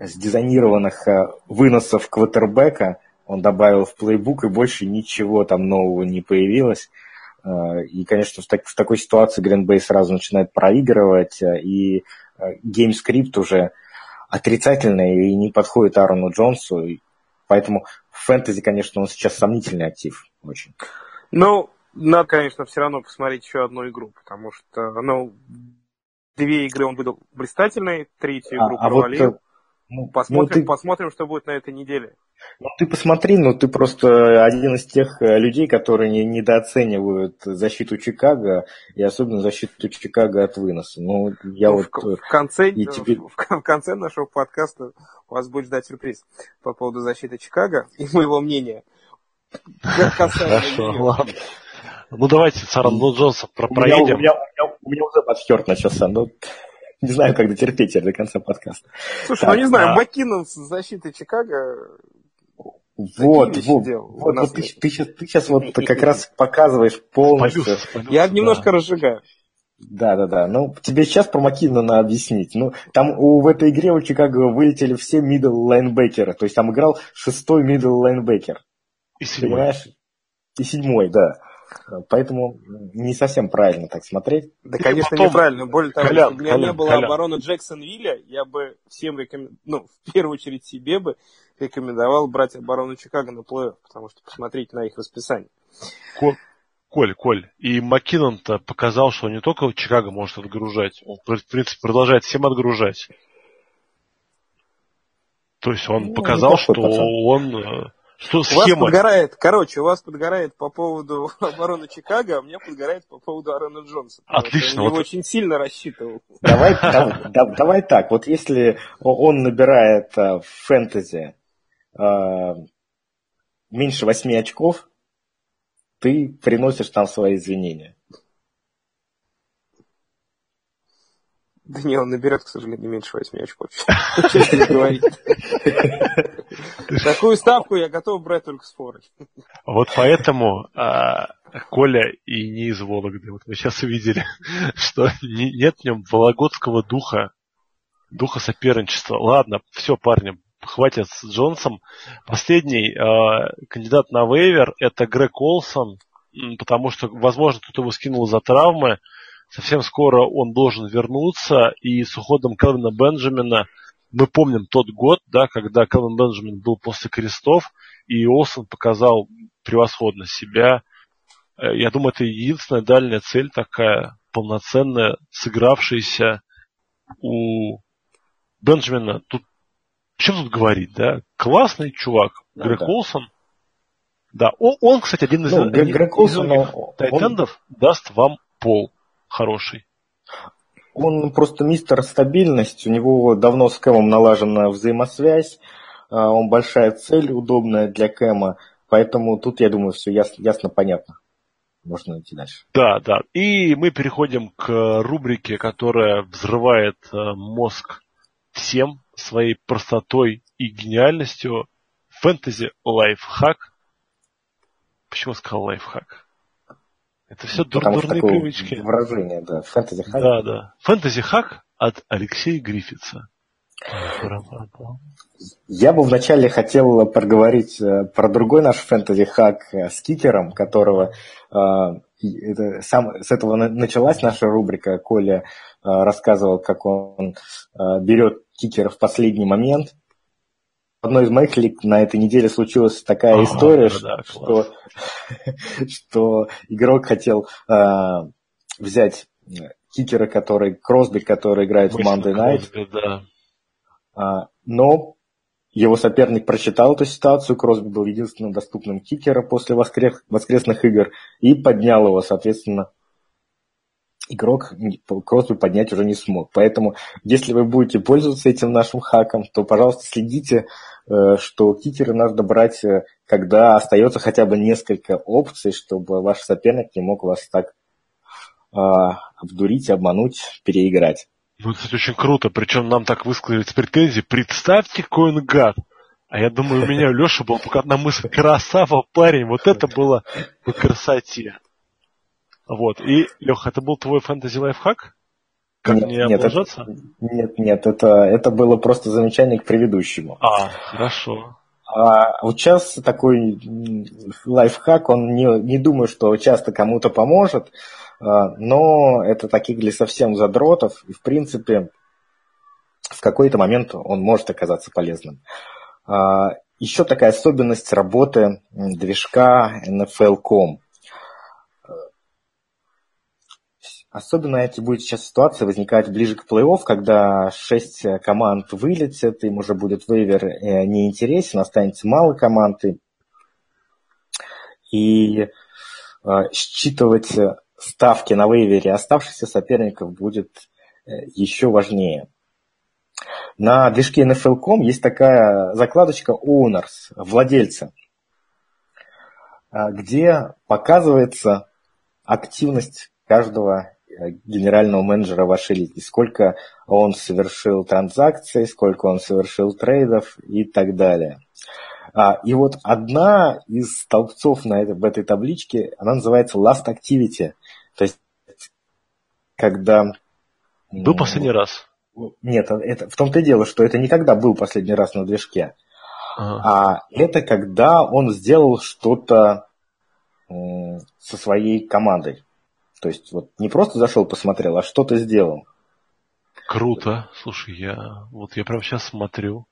сдизайнированных выносов квотербека он добавил в playbook, и больше ничего там нового не появилось. И, конечно, в, так, в такой ситуации Гринбей сразу начинает проигрывать, и game script уже отрицательный и не подходит Аарону Джонсу. Поэтому в фэнтези, конечно, он сейчас сомнительный актив очень. Ну, надо, конечно, все равно посмотреть еще одну игру, потому что, ну, две игры он выдал блистательные, третью игру а, провалил. А вот, Ну, посмотрим, ну, ты... посмотрим, что будет на этой неделе. Ну, ты посмотри, ну, ты просто один из тех э, людей, которые не, недооценивают защиту Чикаго, и особенно защиту Чикаго от выноса. Ну, я ну, вот... В, э, в, конце, и тебе... в, в конце нашего подкаста у вас будет ждать сюрприз по поводу защиты Чикаго <laughs> и моего мнения. Хорошо, ладно. Ну, давайте с Аарон Джонса проедем. У меня, у, меня, у меня уже butthurt начался, но не знаю, как дотерпеть до конца подкаста. Слушай, так, ну не знаю, а... Маккинон с защитой Чикаго вот, вот, вот, вот ты, ты, сейчас, ты сейчас вот как раз показываешь полностью. Я да. немножко разжигаю. Да, да, да. Ну, тебе сейчас про Маккинона объяснить. Ну, там у, в этой игре у Чикаго вылетели все middle лайнбекеры. То есть там играл шестой middle linebacker. И седьмой. Понимаешь? И седьмой, да. Поэтому не совсем правильно так смотреть. Да, конечно, потом... неправильно. Более того, Колян, если бы у меня не было Колян. обороны Джексонвилля, я бы всем рекомендовал, ну, в первую очередь себе бы рекомендовал брать оборону Чикаго на плей потому что посмотреть на их расписание. Коль, Коль, и Маккинон-то показал, что не только Чикаго может отгружать, он, в принципе, продолжает всем отгружать. То есть он ну, показал, что пацан. он э, что схема? У вас подгорает, короче, у вас подгорает по поводу <laughs> обороны Чикаго, а у меня подгорает по поводу Арона Джонса. Отлично. Я вот... очень сильно рассчитывал. Давай, <laughs> давай, давай так, вот если он набирает э, в фэнтези э, меньше 8 очков, ты приносишь там свои извинения. Да не, он наберет, к сожалению, меньше 8 очков. <laughs> Такую ставку я готов брать только с форой. Вот поэтому а, Коля и не из Вологды. Вот мы сейчас увидели, <laughs> что нет в нем вологодского духа, духа соперничества. Ладно, все, парни, хватит с Джонсом. Последний э, кандидат на вейвер это Грег Олсон, потому что, возможно, кто-то его скинул за травмы. Совсем скоро он должен вернуться, и с уходом Келвина Бенджамина мы помним тот год, да, когда Келвин Бенджамин был после крестов, и Олсон показал превосходно себя. Э, я думаю, это единственная дальняя цель такая, полноценная, сыгравшаяся у Бенджамина. Тут что тут говорить, да? Классный чувак. Ну, Грег да. Олсон. Да, он, он, кстати, один из, ну, один, Грег Олсон, из тайтендов он... даст вам пол хороший. Он просто мистер стабильность, у него давно с Кэмом налажена взаимосвязь, а, он большая цель, удобная для Кэма, поэтому тут, я думаю, все ясно, ясно понятно. Можно идти дальше. Да, да. И мы переходим к рубрике, которая взрывает э, мозг всем своей простотой и гениальностью. Фэнтези лайфхак. Почему сказал лайфхак? Это все дур, дурные привычки. Выражение, да. Фэнтези хак. Да, да. Фэнтези хак от Алексея Гриффитса. Я бы вначале хотел проговорить э, про другой наш фэнтези-хак э, с кикером, которого э, это, сам, с этого началась наша рубрика. Коля рассказывал, как он берет кикера в последний момент. В одной из моих лиг на этой неделе случилась такая О, история, да, что, <laughs> что игрок хотел взять кикера, который Кросби, который играет в Monday Night. Кросби, да. А, но его соперник прочитал эту ситуацию, Кросби был единственным доступным кикером после воскрес, воскресных игр и поднял его, соответственно, игрок Кросби поднять уже не смог. Поэтому, если вы будете пользоваться этим нашим хаком, то, пожалуйста, следите, э, что кикеры надо брать, э, когда остается хотя бы несколько опций, чтобы ваш соперник не мог вас так а, обдурить, обмануть, переиграть. Ну, это, очень круто. Причем нам так высказываются претензии. Представьте, какой он гад. А я думаю, у меня Леша был только одна мысль. Красава, парень. Вот это было по красоте. Вот. И, Леха, это был твой фэнтези лайфхак? Как нет, не нет, это, нет, нет, это, это было просто замечание к предыдущему. А, хорошо. А вот сейчас такой лайфхак, он не, не думаю, что часто кому-то поможет, а, но это таких для совсем задротов, и в принципе в какой-то момент он может оказаться полезным. А, Еще такая особенность работы движка NFL.com. Особенно эти будет сейчас ситуация возникать ближе к плей-офф, когда шесть команд вылетят, им уже будет вейвер э, неинтересен, останется мало команд. И э, считывать ставки на вейвере оставшихся соперников будет э, еще важнее. На движке NFL.com есть такая закладочка Owners, владельца, где показывается активность каждого Э, генерального менеджера вашей лиги, сколько он совершил транзакций, сколько он совершил трейдов и так далее. А, и вот одна из столбцов на это, в этой табличке, она называется Last Activity. То есть, когда... Был последний раз? Нет, это, в том-то и дело, что это никогда был последний раз на движке. Ага. А это когда он сделал что-то со своей командой. То есть вот не просто зашел, посмотрел, а что-то сделал. Круто. Слушай, я вот я прямо сейчас смотрю.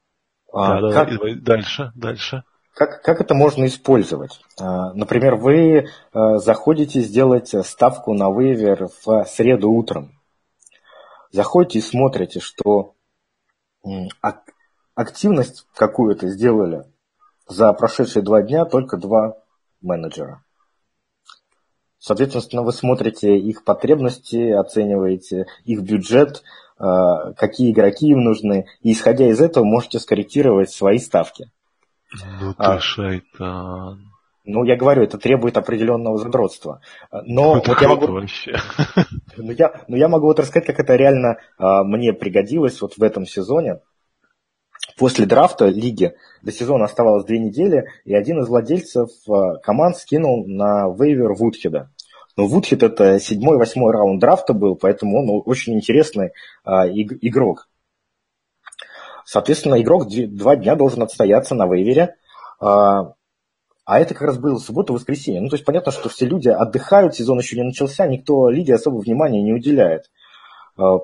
А, да, как, давай, дальше, дальше. Как, как это можно использовать? А, например, вы а, заходите сделать ставку на вейвер в среду утром. Заходите и смотрите, что активность какую-то сделали за прошедшие два дня только два менеджера. Соответственно, вы смотрите их потребности, оцениваете их бюджет, э, какие игроки им нужны, и исходя из этого можете скорректировать свои ставки. Ну ты а, шайтан. Ну, я говорю, это требует определенного задротства. Но это вот я могу... вообще. <laughs> Но я, но я могу вот рассказать, как это реально а, мне пригодилось вот в этом сезоне. После драфта лиги до сезона оставалось две недели, и один из владельцев а, команд скинул на вейвер Вудхеда. Но Вудхед это седьмой-восьмой раунд драфта был, поэтому он очень интересный а, игрок. Соответственно, игрок два дня должен отстояться на вейвере. А, а это как раз было суббота-воскресенье. Ну, то есть понятно, что все люди отдыхают, сезон еще не начался, никто лиге особо внимания не уделяет. А,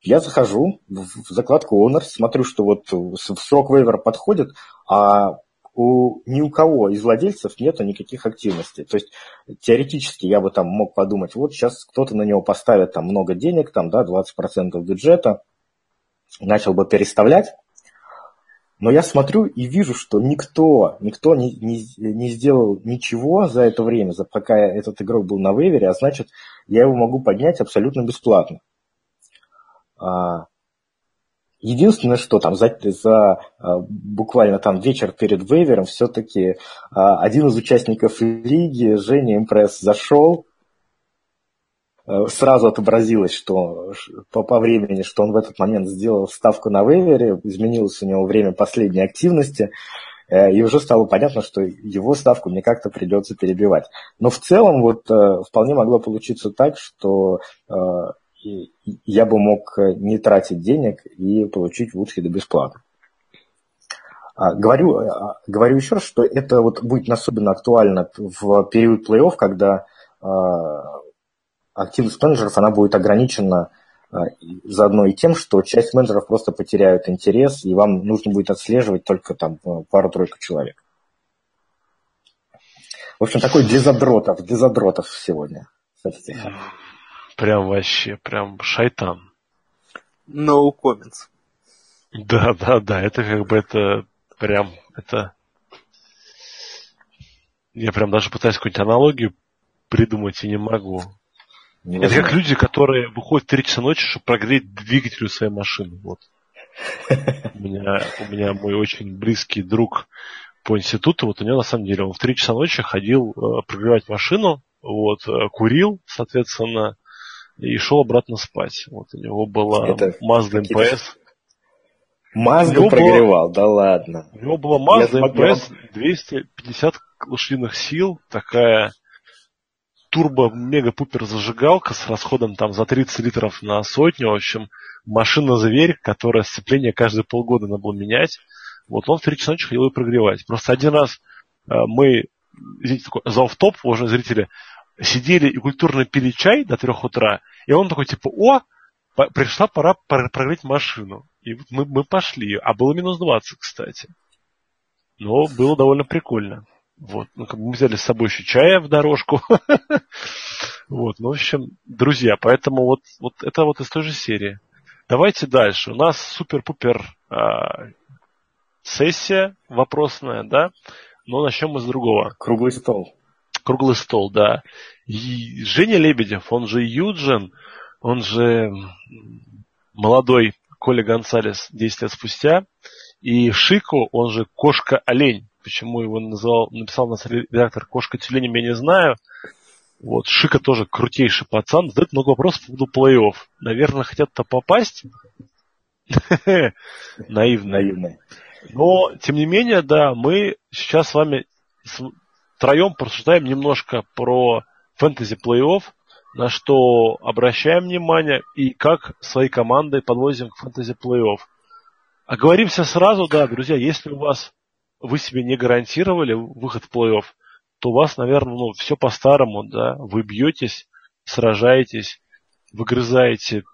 я захожу в закладку Honor, смотрю, что вот срок вейвера подходит, а у, ни у кого из владельцев нету никаких активностей. То есть теоретически я бы там мог подумать, вот сейчас кто-то на него поставит там много денег, там, да, 20% бюджета, начал бы переставлять. Но я смотрю и вижу, что никто, никто не, не, не сделал ничего за это время, за, пока этот игрок был на вейвере, а значит, я его могу поднять абсолютно бесплатно. А, Единственное, что там за, за а, буквально там вечер перед вейвером все-таки а, один из участников лиги, Женя Импресс, зашел, а, сразу отобразилось, что по, по времени, что он в этот момент сделал ставку на вейвере, изменилось у него время последней активности, э, и уже стало понятно, что его ставку мне как-то придется перебивать. Но в целом вот э, вполне могло получиться так, что я бы мог э, не тратить денег и получить Вудхеда бесплатно. А, говорю, э, а, говорю еще раз, что это вот будет особенно актуально в период плей-офф, когда а, активность менеджеров она будет ограничена заодно и тем, что часть менеджеров просто потеряют интерес, и вам нужно будет отслеживать только там пару-тройку человек. В общем, такой для задротов сегодня. Кстати, Прям вообще, прям шайтан. No comments. Да, да, да, это как бы это прям, это... Я прям даже пытаюсь какую-нибудь аналогию придумать и не могу. Не это как люди, которые выходят в 3 часа ночи, чтобы прогреть двигатель у своей машины. Вот. <laughs> У меня, у меня мой очень близкий друг по институту, вот у него на самом деле он в 3 часа ночи ходил э, прогревать машину, вот, э, курил, соответственно, и шел обратно спать. Вот у него была Это Mazda MPS. Мазду прогревал, было, да ладно. У него была Mazda MPS 250 лошадиных сил, такая турбо-мега-пупер зажигалка с расходом там за 30 литров на сотню. В общем, машина-зверь, которая сцепление каждые полгода надо было менять. Вот он в 3 часа ночи ходил ее прогревать. Просто один раз э, мы, извините, такой за топ уважаемые зрители, сидели и культурно пили чай до трех утра, и он такой, типа, о, пришла пора прогреть машину. И мы, мы пошли, а было минус 20, кстати. Но было довольно прикольно. Вот. Ну, как мы взяли с собой еще чая в дорожку. <laughs> Вот, ну, в общем, друзья, поэтому вот, вот это вот из той же серии. Давайте дальше. У нас супер-пупер а, сессия вопросная, да? Но начнем мы с другого. Круглый стол. Круглый стол, да. И Женя Лебедев, он же Юджин, он же молодой Коля Гонсалес 10 лет спустя, и Шико, он же Кошка-олень. Почему его называл, написал нас редактор Кошка-тюлень, я не знаю. Вот, Шика тоже крутейший пацан, задает много вопросов по поводу плей-офф. Наверное, хотят-то попасть. <laughs> Наивно. Наивно. Но, тем не менее, да, мы сейчас с вами втроем порассуждаем немножко про фэнтези плей-офф, на что обращаем внимание и как свои команды подвозим к фэнтези плей-офф. Оговоримся сразу, да, друзья, если у вас вы себе не гарантировали выход в плей-офф, то у вас, наверное, ну, все по-старому, да, вы бьетесь, сражаетесь, выгрызаете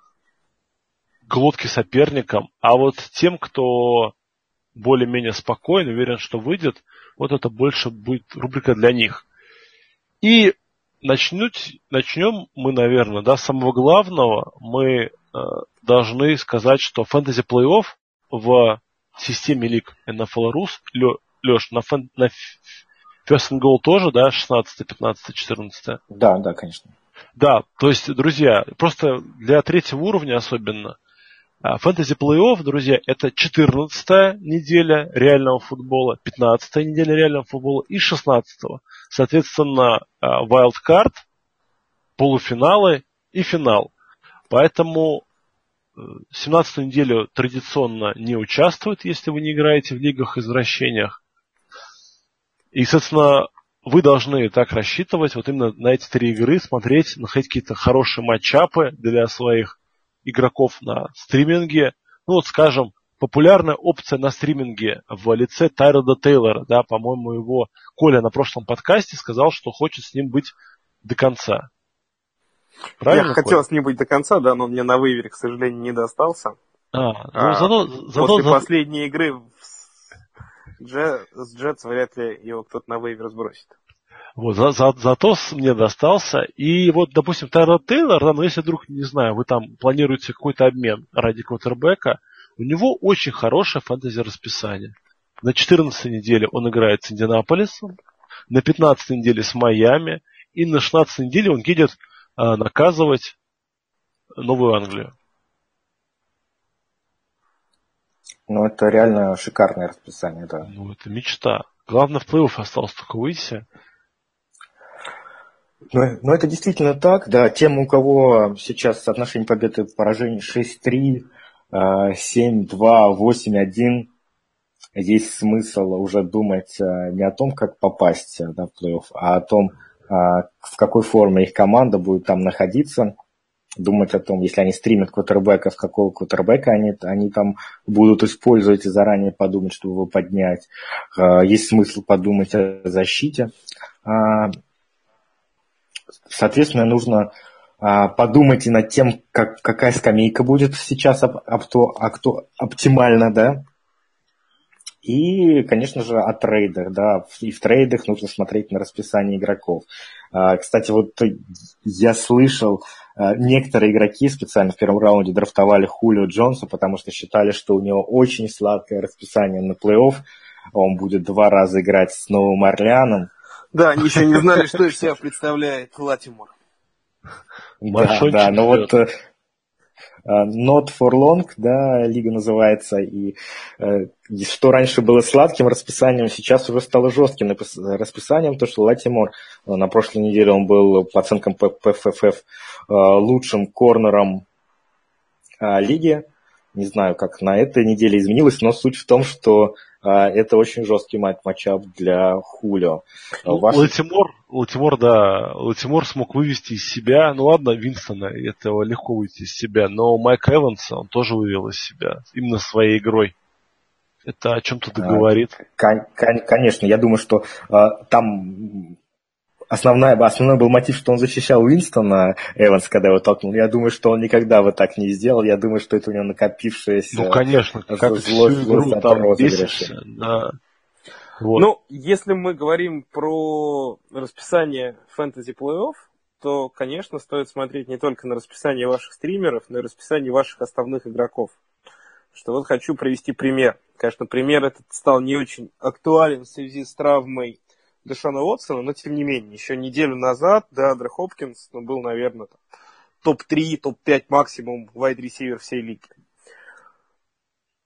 глотки соперникам, а вот тем, кто более-менее спокоен, уверен, что выйдет, вот это больше будет рубрика для них. И начнуть, начнем мы, наверное, да, с самого главного. Мы э, должны сказать, что фэнтези плей-офф в системе лиг NFL Rus, Леш, на, фэн, на First and Goal тоже, да, 16, 15, 14? Да, да, конечно. Да, то есть, друзья, просто для третьего уровня особенно – Фэнтези плей-офф, друзья, это 14 неделя реального футбола, 15 неделя реального футбола и 16 -го. Соответственно, wildcard, полуфиналы и финал. Поэтому 17 э, неделю традиционно не участвует, если вы не играете в лигах-извращениях. И, соответственно, вы должны так рассчитывать вот именно на эти три игры, смотреть, находить какие-то хорошие матчапы для своих игроков на стриминге. Ну вот, скажем, популярная опция на стриминге в лице Тайрода Тейлора, да, по-моему, его Коля на прошлом подкасте сказал, что хочет с ним быть до конца. Правильно, Я хотел с ним быть до конца, да, но мне на вывере, к сожалению, не достался. А, ну, а, зато, зато, после зато... последней игры с Джетс вряд ли его кто-то на вейвер сбросит. Вот, за, за, зато мне достался. И вот, допустим, Тайрон Тейлор, да, но если вдруг, не знаю, вы там планируете какой-то обмен ради квотербека, у него очень хорошее фэнтези расписание. На 14 неделе он играет с Индианаполисом, на 15 неделе с Майами, и на 16 неделе он едет а, наказывать Новую Англию. Ну, это реально шикарное расписание, да. Ну, это мечта. Главное, в плей-офф осталось только выйти. Ну, ну, это действительно так, да. Тем, у кого сейчас соотношение победы и поражений 6-3, 7-2, 8-1, есть смысл уже думать э, не о том, как попасть э, да, в плей-офф, а о том, э, в какой форме их команда будет там находиться, думать о том, если они стримят квотербека, в какого квотербека они, они там будут использовать и заранее подумать, чтобы его поднять. Есть смысл подумать о защите. Соответственно, нужно а, подумать и над тем, как, какая скамейка будет сейчас об, об то, а кто оптимально, да. И, конечно же, о трейдах, да. И в трейдах нужно смотреть на расписание игроков. А, кстати, вот я слышал, а, некоторые игроки специально в первом раунде драфтовали Хулио Джонса, потому что считали, что у него очень сладкое расписание на плей-офф. Он будет два раза играть с Новым Орлеаном да, они еще не знали, что из себя представляет Латимор. Да, да, но вот uh, Not for Long, да, лига называется, и uh, что раньше было сладким расписанием, сейчас уже стало жестким расписанием, то что Латимор uh, на прошлой неделе он был по оценкам PFFF лучшим корнером лиги, не знаю, как на этой неделе изменилось, но суть в том, что а, это очень жесткий матчап для Хулио. Ваш... Латимор, Латимор, да, Латимор смог вывести из себя, ну ладно, Винстона, этого легко выйти из себя, но Майк Эванса он тоже вывел из себя, именно своей игрой. Это о чем-то договорит. А, конечно, я думаю, что а, там основная, основной был мотив, что он защищал Уинстона, Эванс, когда его толкнул. Я думаю, что он никогда бы так не сделал. Я думаю, что это у него накопившееся ну, конечно, как злость, злость там бесишься, да. Вот. Ну, если мы говорим про расписание фэнтези плей-офф, то, конечно, стоит смотреть не только на расписание ваших стримеров, но и расписание ваших основных игроков. Что вот хочу привести пример. Конечно, пример этот стал не очень актуален в связи с травмой Дэшона Уотсона, но тем не менее, еще неделю назад Деандре Хопкинс ну, был, наверное, топ-3, топ-5 максимум вайд-ресивер всей лиги.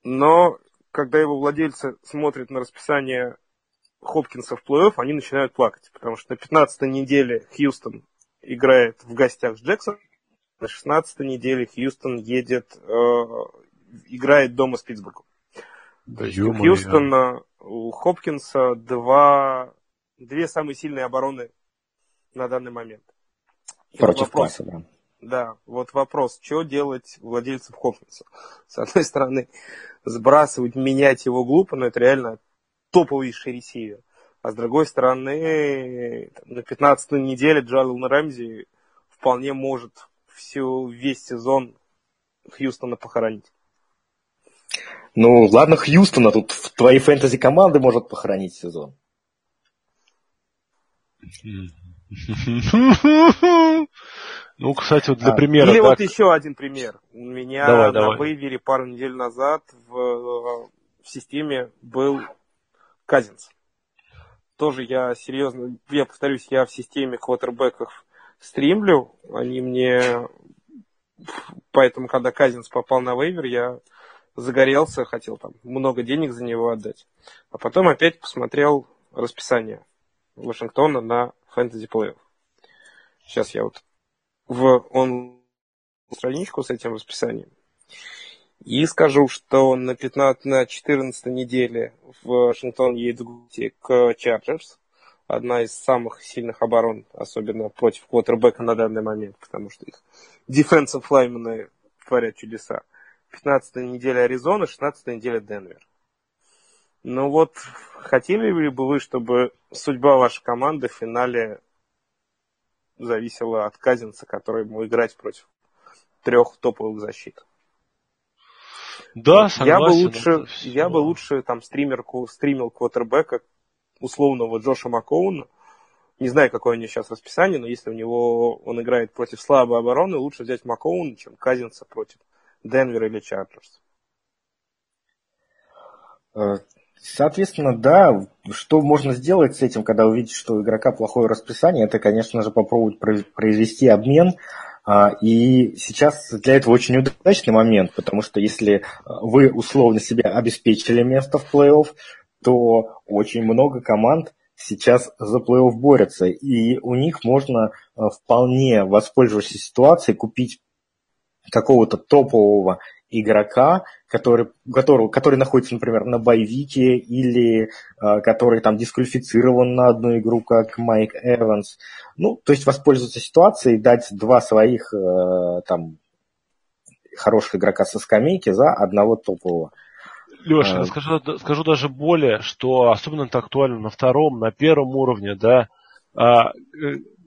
Но когда его владельцы смотрят на расписание Хопкинса в плей-офф, они начинают плакать, потому что на 15 неделе Хьюстон играет в гостях с Джексоном, на 16 неделе Хьюстон едет, э, играет дома с Питтсбургом. Есть у Хьюстона, у Хопкинса два, две самые сильные обороны на данный момент. И Против вопрос, паса, да. Да, вот вопрос, что делать владельцам Хопкинса? <laughs> С одной стороны, сбрасывать, менять его глупо, но это реально топовейший ресивер. А с другой стороны, на 15-й неделе Джалил Рэмзи вполне может всю, весь сезон Хьюстона похоронить. Ну, ладно, Хьюстона, тут в твоей фэнтези команды может похоронить сезон. <laughs> Ну, кстати, вот для а, примера. Или так... вот еще один пример. У меня давай, на давай. вейвере пару недель назад в, в системе был Казинс. Тоже я серьезно, я повторюсь, я в системе квотербеков стримлю. Они мне... Поэтому, когда Казинс попал на вейвер, я загорелся, хотел там много денег за него отдать. А потом опять посмотрел расписание Вашингтона на фэнтези плеев. Сейчас я вот в он страничку с этим расписанием. И скажу, что на 15, на 14 неделе в Вашингтон едет к Чарджерс. Одна из самых сильных оборон, особенно против квотербека на данный момент, потому что их дефенсив лаймены творят чудеса. 15 неделя Аризона, 16 неделя Денвер. Ну вот, хотели ли бы вы, чтобы судьба вашей команды в финале зависела от Казинца, который ему играть против трех топовых защит? Да, согласен. Я бы лучше, я бы лучше там стримерку, стримил квотербека условного Джоша Макоуна. Не знаю, какое у него сейчас расписание, но если у него он играет против слабой обороны, лучше взять Макоуна, чем Казинца против Денвер или Чарджерс. Э, соответственно, да, что можно сделать с этим, когда увидишь, что у игрока плохое расписание, это, конечно же, попробовать произвести обмен, а, и сейчас для этого очень удачный момент, потому что если а, вы условно себе обеспечили место в плей-офф, то очень много команд сейчас за плей-офф борются, и у них можно а, вполне, воспользовавшись ситуацией, купить какого-то топового игрока, который, который, который находится, например, на боевике или э, который там дисквалифицирован на одну игру, как Майк Эванс. Ну, то есть воспользоваться ситуацией, дать два своих э, там хороших игрока со скамейки за одного топового. Леша, а... скажу, скажу даже более, что особенно это актуально на втором, на первом уровне, да. А,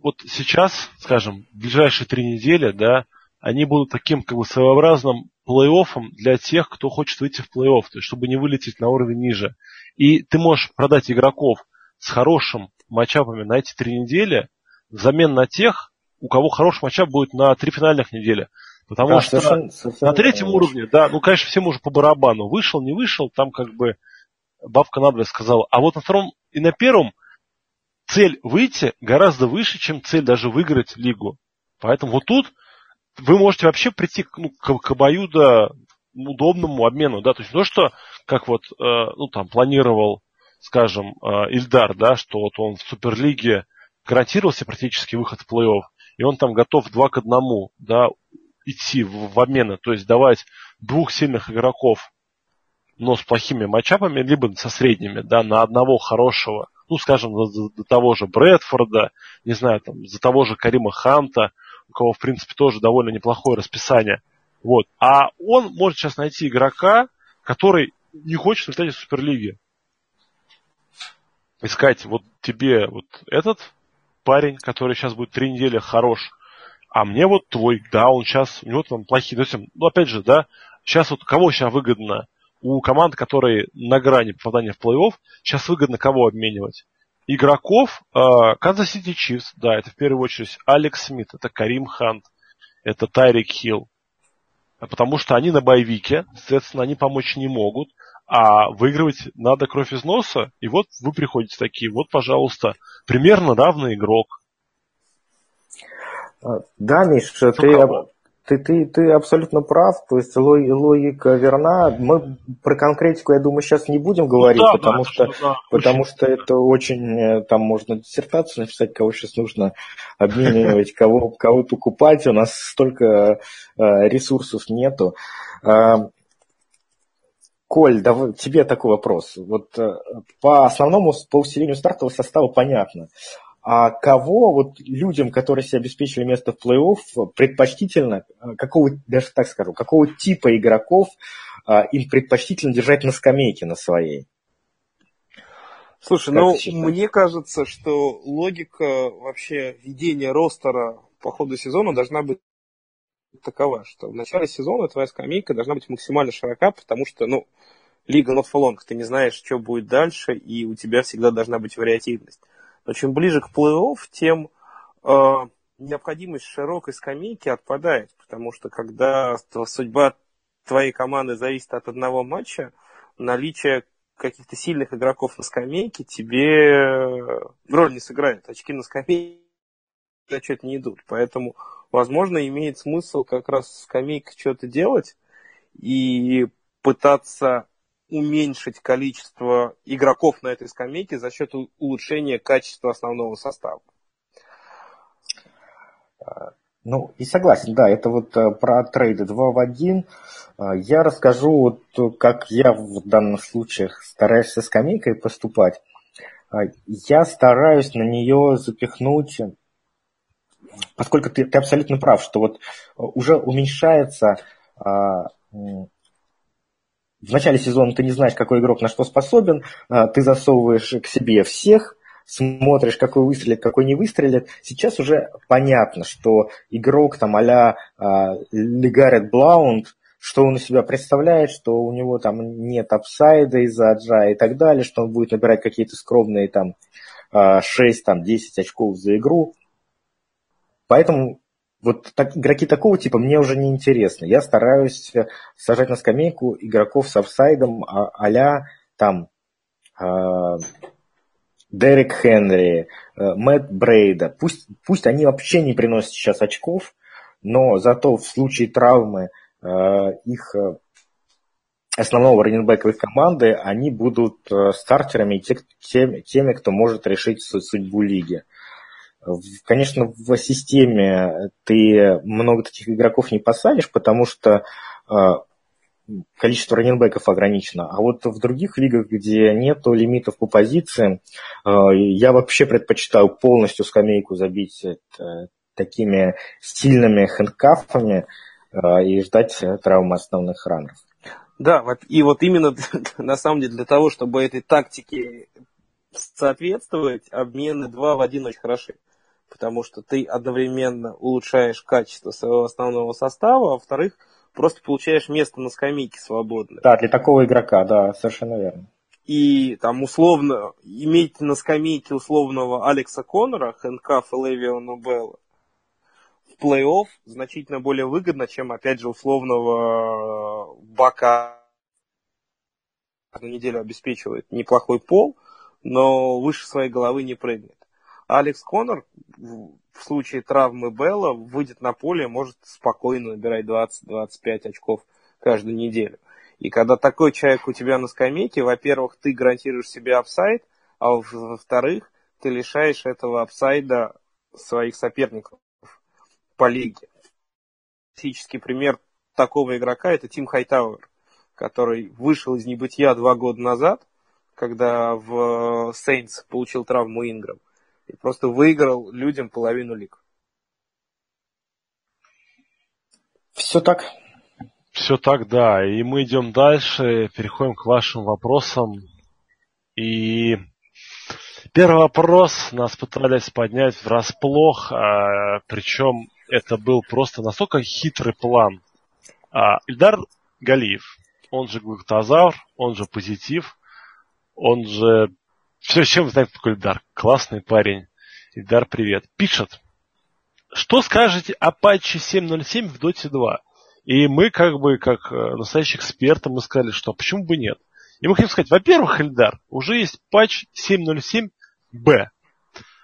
вот сейчас, скажем, в ближайшие три недели, да, они будут таким как бы своеобразным плей-оффом для тех, кто хочет выйти в плей-офф, то есть чтобы не вылететь на уровень ниже. И ты можешь продать игроков с хорошим матчапами на эти три недели взамен на тех, у кого хороший матчап будет на три финальных недели. Потому да, что совершенно, совершенно на третьем уровне, да, ну, конечно, всем уже по барабану. Вышел, не вышел, там как бы бабка надвое сказала. А вот на втором и на первом цель выйти гораздо выше, чем цель даже выиграть лигу. Поэтому вот тут вы можете вообще прийти ну, к, к обоюдо удобному обмену, да, то есть то, что как вот, э, ну, там, планировал, скажем, э, Ильдар, да, что вот он в Суперлиге гарантировался практически выход в плей-офф, и он там готов два к одному, да, идти в, в обмены, то есть давать двух сильных игроков, но с плохими матчапами, либо со средними, да, на одного хорошего, ну, скажем, за, за того же Брэдфорда, не знаю, там, за того же Карима Ханта, у кого, в принципе, тоже довольно неплохое расписание. Вот. А он может сейчас найти игрока, который не хочет летать из Суперлиги. Искать вот тебе вот этот парень, который сейчас будет три недели хорош, а мне вот твой, да, он сейчас, у него там плохие, есть, ну, опять же, да, сейчас вот кого сейчас выгодно? У команд, которые на грани попадания в плей-офф, сейчас выгодно кого обменивать? Игроков Канзас Сити Чифс, да, это в первую очередь Алекс Смит, это Карим Хант, это Тайрик Хилл, потому что они на боевике, соответственно, они помочь не могут, а выигрывать надо кровь из носа, и вот вы приходите такие, вот, пожалуйста, примерно равный игрок. А, да, Миш, ты, ты, ты, ты абсолютно прав, то есть логика верна. Мы про конкретику, я думаю, сейчас не будем говорить, ну, да, потому, да, что, да, потому очень... что это очень, э, там можно диссертацию написать, кого сейчас нужно обменивать, кого, кого покупать, у нас столько э, ресурсов нету. А, Коль, давай, тебе такой вопрос. Вот э, по основному, по усилению стартового состава понятно. А кого вот людям, которые себе обеспечили место в плей-офф, предпочтительно, э, какого, даже так скажу, какого типа игроков а, им предпочтительно держать на скамейке на своей? Слушай, как ну, мне кажется, что логика вообще ведения ростера по ходу сезона должна быть такова, что в начале сезона твоя скамейка должна быть максимально широка, потому что, ну, лига not for long, ты не знаешь, что будет дальше, и у тебя всегда должна быть вариативность. Но чем ближе к плей-офф, тем э, необходимость широкой скамейки отпадает, потому что когда судьба твоей команды зависит от одного матча, наличие каких-то сильных игроков на скамейке тебе роль не сыграет. Очки на скамейке зачет не идут. Поэтому, возможно, имеет смысл как раз с скамейкой что-то делать и пытаться уменьшить количество игроков на этой скамейке за счет улучшения качества основного состава. Ну, и согласен, да, это вот э, про трейды 2 в 1. Э, я расскажу, вот, как я в данных случаях стараюсь со скамейкой поступать. Э, я стараюсь на нее запихнуть, поскольку ты, ты абсолютно прав, что вот уже уменьшается в начале сезона ты не знаешь, какой игрок на что способен, а, ты засовываешь к себе всех, смотришь, какой выстрелит, какой не выстрелит. Сейчас уже понятно, что игрок там а-ля Легарет Блаунд, что он из себя представляет, что у него там нет апсайда из-за аджа и так далее, что он будет набирать какие-то скромные там 6-10 а, очков за игру. Поэтому вот так, игроки такого типа мне уже не интересны. Я стараюсь э, сажать на скамейку игроков с офсайдом а- а там э, Дерек Хенри, э, Мэтт Брейда. Пусть, пусть они вообще не приносят сейчас очков, но зато в случае травмы э, их э, основного раненбека их команды, они будут э, стартерами и те, теми, теми, кто может решить судьбу лиги. Конечно, в системе ты много таких игроков не посадишь, потому что а, количество раненбеков ограничено. А вот в других лигах, где нет лимитов по позициям, а, я вообще предпочитаю полностью скамейку забить э, такими сильными хэндкафами а, и ждать травмы основных раннеров. Да, и вот именно <laughs> на самом деле для того, чтобы этой тактике соответствовать, обмены два в один очень хороши потому что ты одновременно улучшаешь качество своего основного состава, а во-вторых, просто получаешь место на скамейке свободное. Да, для такого игрока, да, совершенно верно. И там условно, иметь на скамейке условного Алекса Коннора, Хэнкафа Левиона Белла, в плей-офф значительно более выгодно, чем, опять же, условного Бака на неделю обеспечивает неплохой пол, но выше своей головы не прыгнет. Алекс Коннор в случае травмы Белла выйдет на поле, может спокойно набирать 20-25 очков каждую неделю. И когда такой человек у тебя на скамейке, во-первых, ты гарантируешь себе upside, а во-вторых, ты лишаешь этого upside а своих соперников по лиге. Классический пример такого игрока это Тим Хайтауэр, который вышел из небытия два года назад, когда в Сейнс получил травму Инграм и просто выиграл людям половину лиг. Все так. Все так, да. И мы идем дальше, переходим к вашим вопросам. И первый вопрос нас пытались поднять врасплох, а, причем это был просто настолько хитрый план. А, Ильдар Галиев, он же глуктозавр, он же позитив, он же Все, чем вы знаете такой? Классный парень. Ильдар, привет. Пишет. Что скажете о патче 7.07 в Dota 2? И мы, как бы, как э, настоящие эксперты, мы сказали, что а почему бы нет? И мы хотим сказать, во-первых, Эльдар, уже есть патч 7.07b.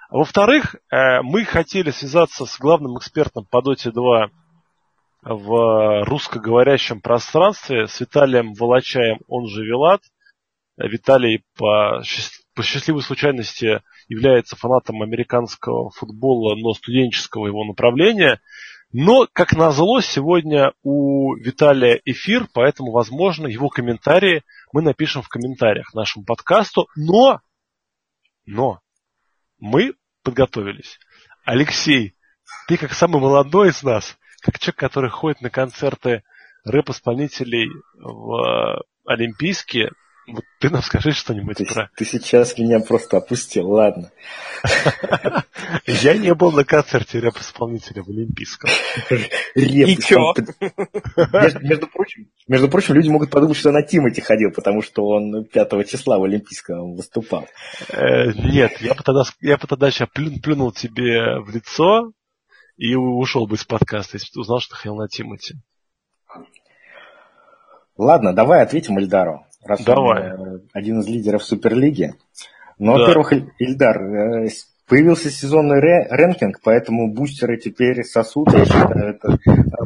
А во-вторых, э, мы хотели связаться с главным экспертом по Dota 2 в русскоговорящем пространстве с Виталием Волочаем, он же Вилат. Виталий по, по счастливой случайности является фанатом американского футбола, но студенческого его направления. Но, как назло, сегодня у Виталия эфир, поэтому, возможно, его комментарии мы напишем в комментариях нашему подкасту. Но, но, мы подготовились. Алексей, ты как самый молодой из нас, как человек, который ходит на концерты рэп-исполнителей в Олимпийские, вот ты нам скажи что-нибудь ты, про... Ты сейчас меня просто опустил, ладно. <laughs> Я не был на концерте рэп-исполнителя в Олимпийском. И чё? Между прочим, между прочим, люди могут подумать, что на Тимати ходил, потому что он 5 числа в Олимпийском выступал. Э, нет, я бы тогда, я бы тогда сейчас плюнул тебе в лицо и ушел бы из подкаста, если бы узнал, что ходил на Тимати. Ладно, давай ответим Ильдару раз Давай. он один из лидеров Суперлиги. Но, да. во-первых, Ильдар, э, появился сезонный рэнкинг, поэтому бустеры теперь сосут. Я считаю, это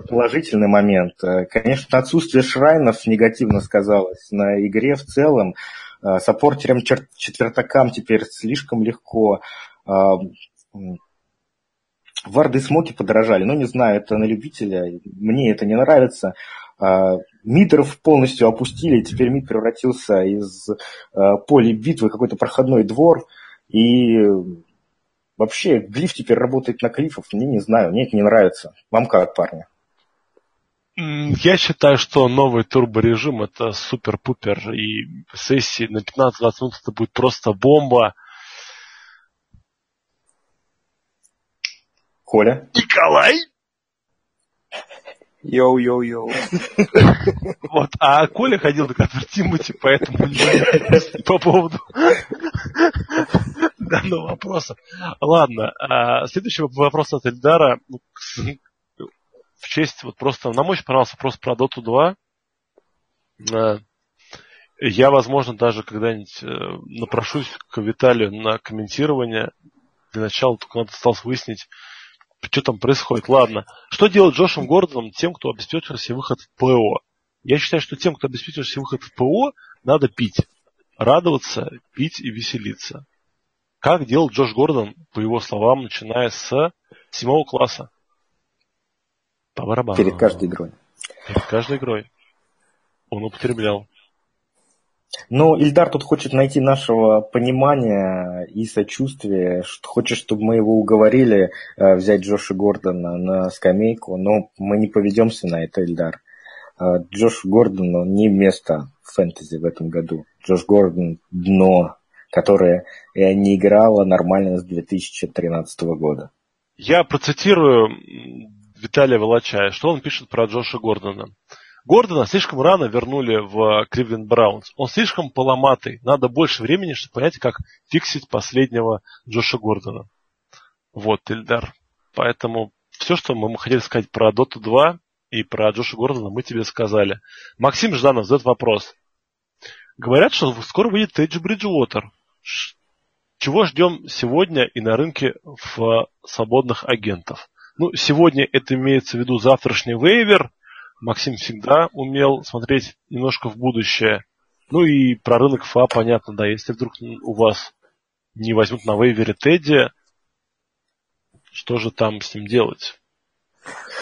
положительный момент. Э, конечно, отсутствие шрайнов негативно сказалось на игре в целом. Э, саппортерам четвертакам теперь слишком легко. Варды и смоки подорожали. Ну, не знаю, это на любителя. Мне это не нравится. Митров полностью опустили, теперь МИД превратился из э, поля битвы какой-то проходной двор, и вообще глиф теперь работает на клифов, мне не знаю, мне это не нравится. Вам как, парни? Я считаю, что новый турборежим это супер-пупер, и сессии на 15-20 минут это будет просто бомба. Коля? Николай? Йоу-йоу-йоу. <laughs> Вот, а Коля ходил на концерт Тимати, поэтому по поводу данного вопроса. Ладно, а, следующий вопрос от Эльдара. В честь, вот просто, нам очень понравился вопрос про Dota 2. А, я, возможно, даже когда-нибудь э, напрошусь к Виталию на комментирование. Для начала только надо осталось выяснить, что там происходит. Ладно. Что делать Джошем Гордоном тем, кто обеспечил себе выход в ПО? Я считаю, что тем, кто обеспечил себе выход в ПО, надо пить. Радоваться, пить и веселиться. Как делал Джош Гордон, по его словам, начиная с седьмого класса? По барабану. Перед каждой игрой. Перед каждой игрой. Он употреблял. Ну, Ильдар тут хочет найти нашего понимания и сочувствия, хочет, чтобы мы его уговорили э, взять Джоша Гордона на скамейку, но мы не поведемся на это, Ильдар. Э, Джош Гордону не место в фэнтези в этом году. Джош Гордон – дно, которое не играло нормально с 2013 года. Я процитирую Виталия Волочая, что он пишет про Джоша Гордона. Гордона слишком рано вернули в Кливленд Браунс. Он слишком поломатый. Надо больше времени, чтобы понять, как фиксить последнего Джоша Гордона. Вот, Ильдар. Поэтому все, что мы хотели сказать про Dota 2 и про Джоша Гордона, мы тебе сказали. Максим Жданов задает вопрос. Говорят, что скоро выйдет Тейджи Бриджуотер. Чего ждем сегодня и на рынке в свободных агентов? Ну, сегодня это имеется в виду завтрашний вейвер, Максим всегда умел смотреть немножко в будущее. Ну и про рынок ФА понятно, да, если вдруг у вас не возьмут на вейвере Тедди, что же там с ним делать?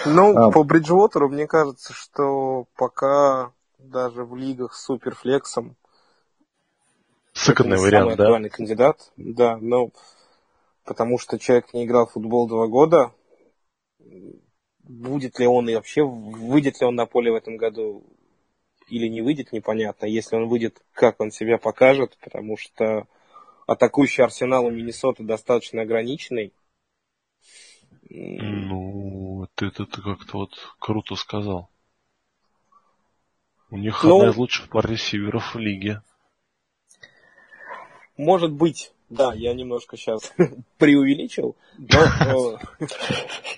Ну, а... по Бриджвотеру мне кажется, что пока даже в лигах с суперфлексом Сыкотный вариант, да? кандидат, да, но потому что человек не играл в футбол два года, будет ли он и вообще выйдет ли он на поле в этом году или не выйдет, непонятно. Если он выйдет, как он себя покажет, потому что атакующий арсенал у Миннесоты достаточно ограниченный. Ну, ты это как-то вот круто сказал. У них ну, одна из лучших пар ресиверов в лиге. может быть, да, я немножко сейчас <laughs> преувеличил, <laughs> но,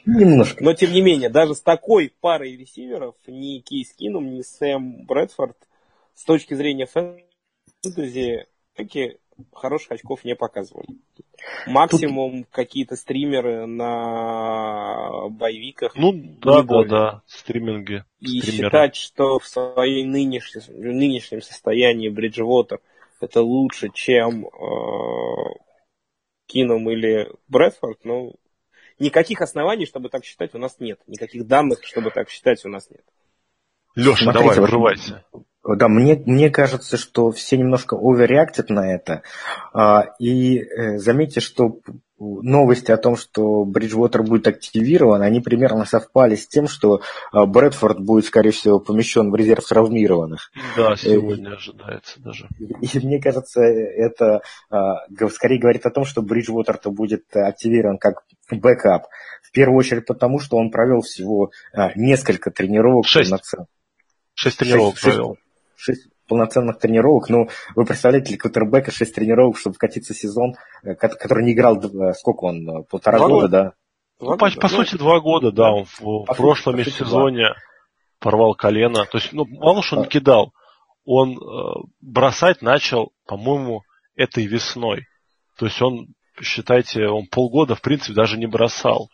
немножко. но тем не менее, даже с такой парой ресиверов ни Кейс Кинум, ни Сэм Брэдфорд с точки зрения фэнтези таки хороших очков не показывали. Максимум Тут... какие-то стримеры на боевиках. Ну, да, да, да, стриминги. И стримеры. считать, что в своей нынешнем, нынешнем состоянии Бриджвотер – это лучше, чем э, Кином или Брэдфорд, ну, никаких оснований, чтобы так считать, у нас нет. Никаких данных, чтобы так считать, у нас нет. Леша, Смотрите, давай, врывайся. Да, мне, мне кажется, что все немножко оверреактят на это. А, и э, заметьте, что новости о том, что Бриджвотер будет активирован, они примерно совпали с тем, что а, Брэдфорд будет, скорее всего, помещен в резерв травмированных. Да, э, сегодня ожидается даже. И мне кажется, это а, скорее говорит о том, что Бриджвотер-то будет активирован как backup. В первую очередь потому, что он провел всего а, несколько тренировок. Шесть. Шесть тренировок шесть, провел. Шесть, полноценных тренировок. Ну, вы представляете, для квотербека 6 тренировок, чтобы вкатиться сезон, э, который не играл, сколько он, э, полтора два года, да? Ну, по, по сути, два года, да. Он в, по прошлом сути, межсезоне порвал колено. То есть, ну, мало что он не кидал. Он э, бросать начал, по-моему, этой весной. То есть он, считайте, он полгода, в принципе, даже не бросал.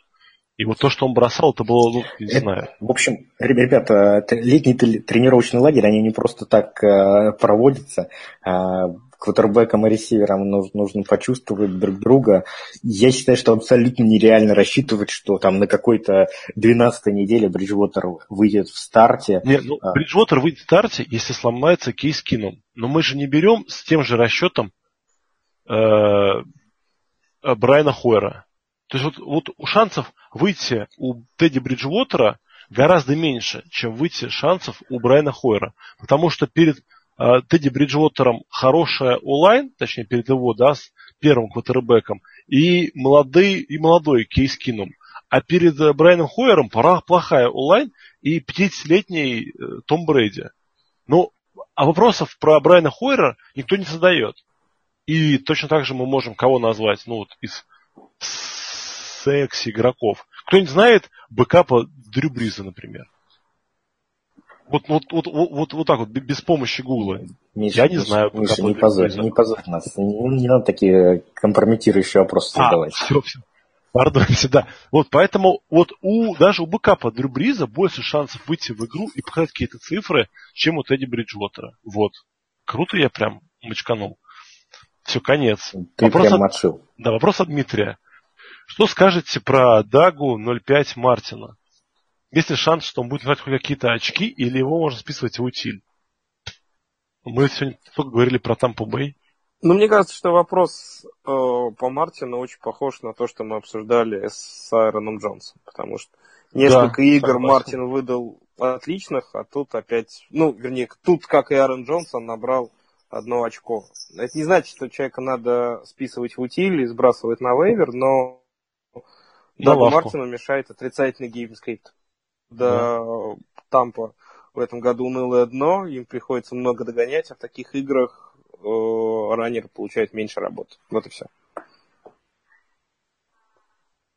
И вот то, что он бросал, это было, ну, не это, знаю. В общем, ребята, летний тренировочный лагерь, они не просто так э, проводятся. Э, квотербекам и ресиверам нужно, нужно почувствовать друг друга. Я считаю, что абсолютно нереально рассчитывать, что там на какой-то 12-й неделе Бриджвотер выйдет в старте. Нет, ну, а. Бриджвотер выйдет в старте, если сломается кейс кином. Но мы же не берем с тем же расчетом э, Брайана Хойера. То есть вот, вот шансов выйти у Тедди Бриджвотера гораздо меньше, чем выйти шансов у Брайана Хойера. Потому что перед э, Тедди Бриджвотером хорошая онлайн, точнее перед его, да, с первым квотербеком, и молодой, и молодой Кейс Кином. А перед э, Брайаном Хойером пора плохая онлайн и 50-летний э, Том Брейди. Ну, а вопросов про Брайана Хойера никто не задает. И точно так же мы можем кого назвать, ну вот из секс игроков. Кто-нибудь знает бэкапа Дрю Бриза, например? Вот, вот, вот, вот, вот так вот, без помощи Гугла. Миша, Я не Миша, знаю. Миша, не позорь, не позорь нас. Не, не надо такие компрометирующие вопросы а, задавать. Все, все. Пардоньте, да. Вот поэтому вот у, даже у бэкапа Дрю Бриза больше шансов выйти в игру и показать какие-то цифры, чем у Тедди Бриджвотера. Вот. Круто я прям мочканул. Все, конец. Ты вопрос прям от, отшил. Да, вопрос от Дмитрия. Что скажете про Дагу 0.5 Мартина? Есть ли шанс, что он будет брать какие-то очки, или его можно списывать в утиль? Мы сегодня только говорили про Тампу Бэй. Ну, мне кажется, что вопрос э, по Мартину очень похож на то, что мы обсуждали с Аароном Джонсом, потому что несколько да, игр согласен. Мартин выдал отличных, а тут опять, ну, вернее, тут, как и Аарон Джонс, он набрал одно очко. Это не значит, что человека надо списывать в утиль и сбрасывать на waiver, но Дагу Мартину мешает отрицательный game script. Да, да. Тампа в этом году унылое дно, им приходится много догонять, а в таких играх э, раннер получает меньше работы. Вот и все.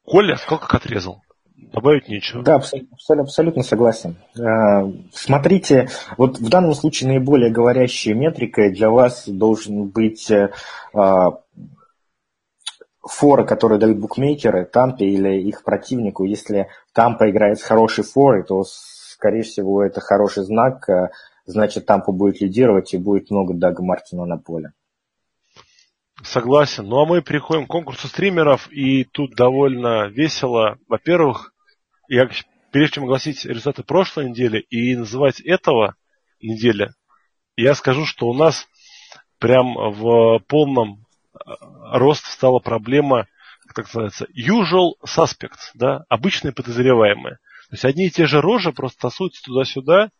Коля сколько отрезал? Добавить нечего. Да, абсолютно, абсолютно согласен. Э, смотрите, вот в данном случае наиболее говорящей метрикой для вас должен быть э, форы, которые дают букмекеры Тампе или их противнику. Если Тампа играет с хорошей форой, то, скорее всего, это хороший знак. Э, значит, Тампа будет лидировать и будет много Дага Мартина на поле. Согласен. Ну а мы переходим к конкурсу стримеров, и тут довольно весело. Во-первых, я прежде чем огласить результаты прошлой недели и называть этого недели, я скажу, что у нас прям в полном рост стала проблема, как называется, usual suspects, да, обычные подозреваемые. То есть одни и те же рожи просто тасуются туда-сюда.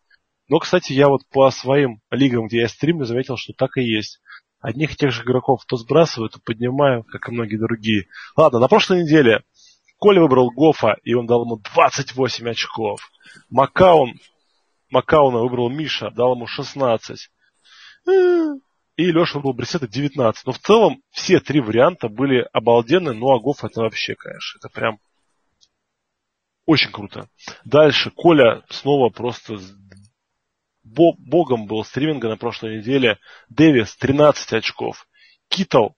Но, кстати, я вот по своим лигам, где я стримлю, заметил, что так и есть. Одних и тех же игроков то сбрасываю, то поднимаю, как и многие другие. Ладно, на прошлой неделе Коля выбрал Гофа, и он дал ему 28 очков. Макаун, Макауна выбрал Миша, дал ему 16. И Леша выбрал Брисета 19. Но в целом все три варианта были обалденные, а Гоф это вообще, конечно, это прям очень круто. Дальше Коля снова просто богом был стриминга на прошлой неделе. Дэвис 13 очков. Китл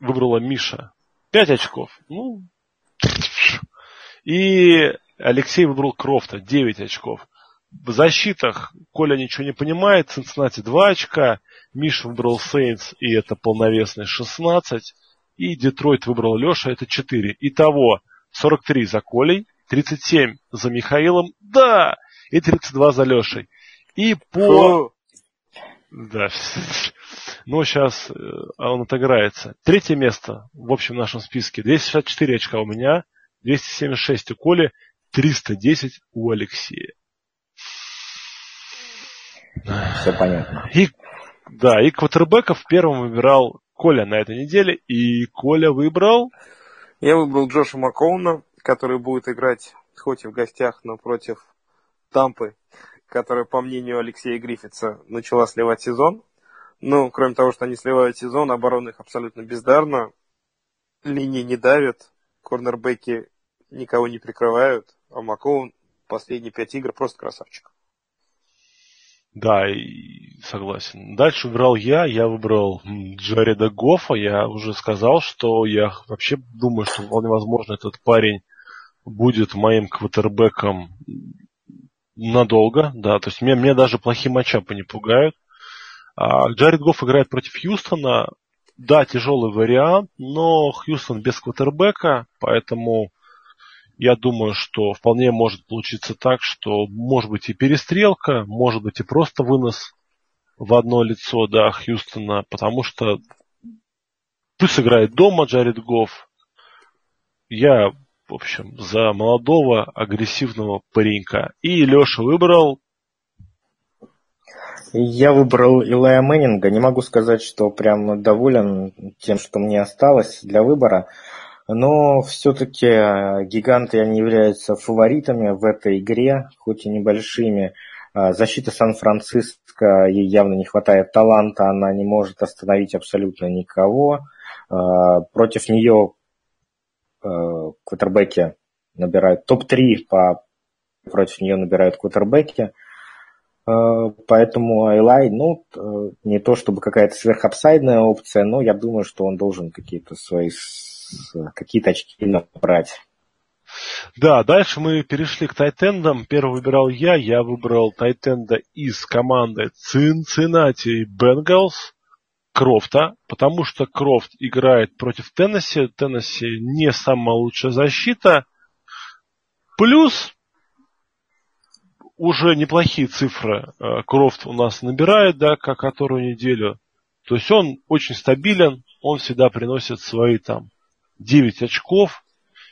выбрала Миша 5 очков. Ну, <laughs> и Алексей выбрал Крофта 9 очков. В защитах Коля ничего не понимает. Цинциннати 2 очка. Миша выбрал Сейнс, и это полновесный 16. И Детройт выбрал Леша, это 4. Итого 43 за Колей, 37 за Михаилом, да, и 32 за Лешей. И по... Да. <laughs> Но сейчас э, он отыграется. Третье место в общем нашем списке. 264 очка у меня, 276 у Коли, 310 у Алексея. Все понятно. И, да, и квотербеков первым выбирал Коля на этой неделе. И Коля выбрал... Я выбрал Джоша Макоуна, который будет играть хоть и в гостях, но против Тампы которая, по мнению Алексея Гриффитса, начала сливать сезон. Ну, кроме того, что они сливают сезон, оборона их абсолютно бездарна. Линии не давят, корнербеки никого не прикрывают, а Макоун последние пять игр просто красавчик. Да, согласен. Дальше выбрал я, я выбрал Джареда Гофа, я уже сказал, что я вообще думаю, что вполне возможно этот парень будет моим квотербеком надолго, да, то есть мне, мне даже плохие матчапы не пугают. А Джаред Гофф играет против Хьюстона, да, тяжелый вариант, но Хьюстон без квотербека, поэтому я думаю, что вполне может получиться так, что может быть и перестрелка, может быть и просто вынос в одно лицо, да, Хьюстона, потому что пусть играет дома Джаред Гофф. Я в общем, за молодого агрессивного паренька. И Леша выбрал... Я выбрал Илая Мэннинга. Не могу сказать, что прям доволен тем, что мне осталось для выбора. Но все-таки э, гиганты они являются фаворитами в этой игре, хоть и небольшими. Э, защита Сан-Франциско, ей явно не хватает таланта, она не может остановить абсолютно никого. Э, против нее квотербеки набирают топ-3 по против нее набирают квотербеки. Поэтому Айлай, ну, не то чтобы какая-то сверхапсайдная опция, но я думаю, что он должен какие-то свои какие-то очки набрать. Да, дальше мы перешли к тайтендам. Первый выбирал я, я выбрал тайтенда из команды Cincinnati Bengals. Крофта, потому что Крофт играет против Теннесси. Теннесси не самая лучшая защита. Плюс уже неплохие цифры э, Крофт у нас набирает, да, как которую неделю. То есть он очень стабилен, он всегда приносит свои там 9 очков.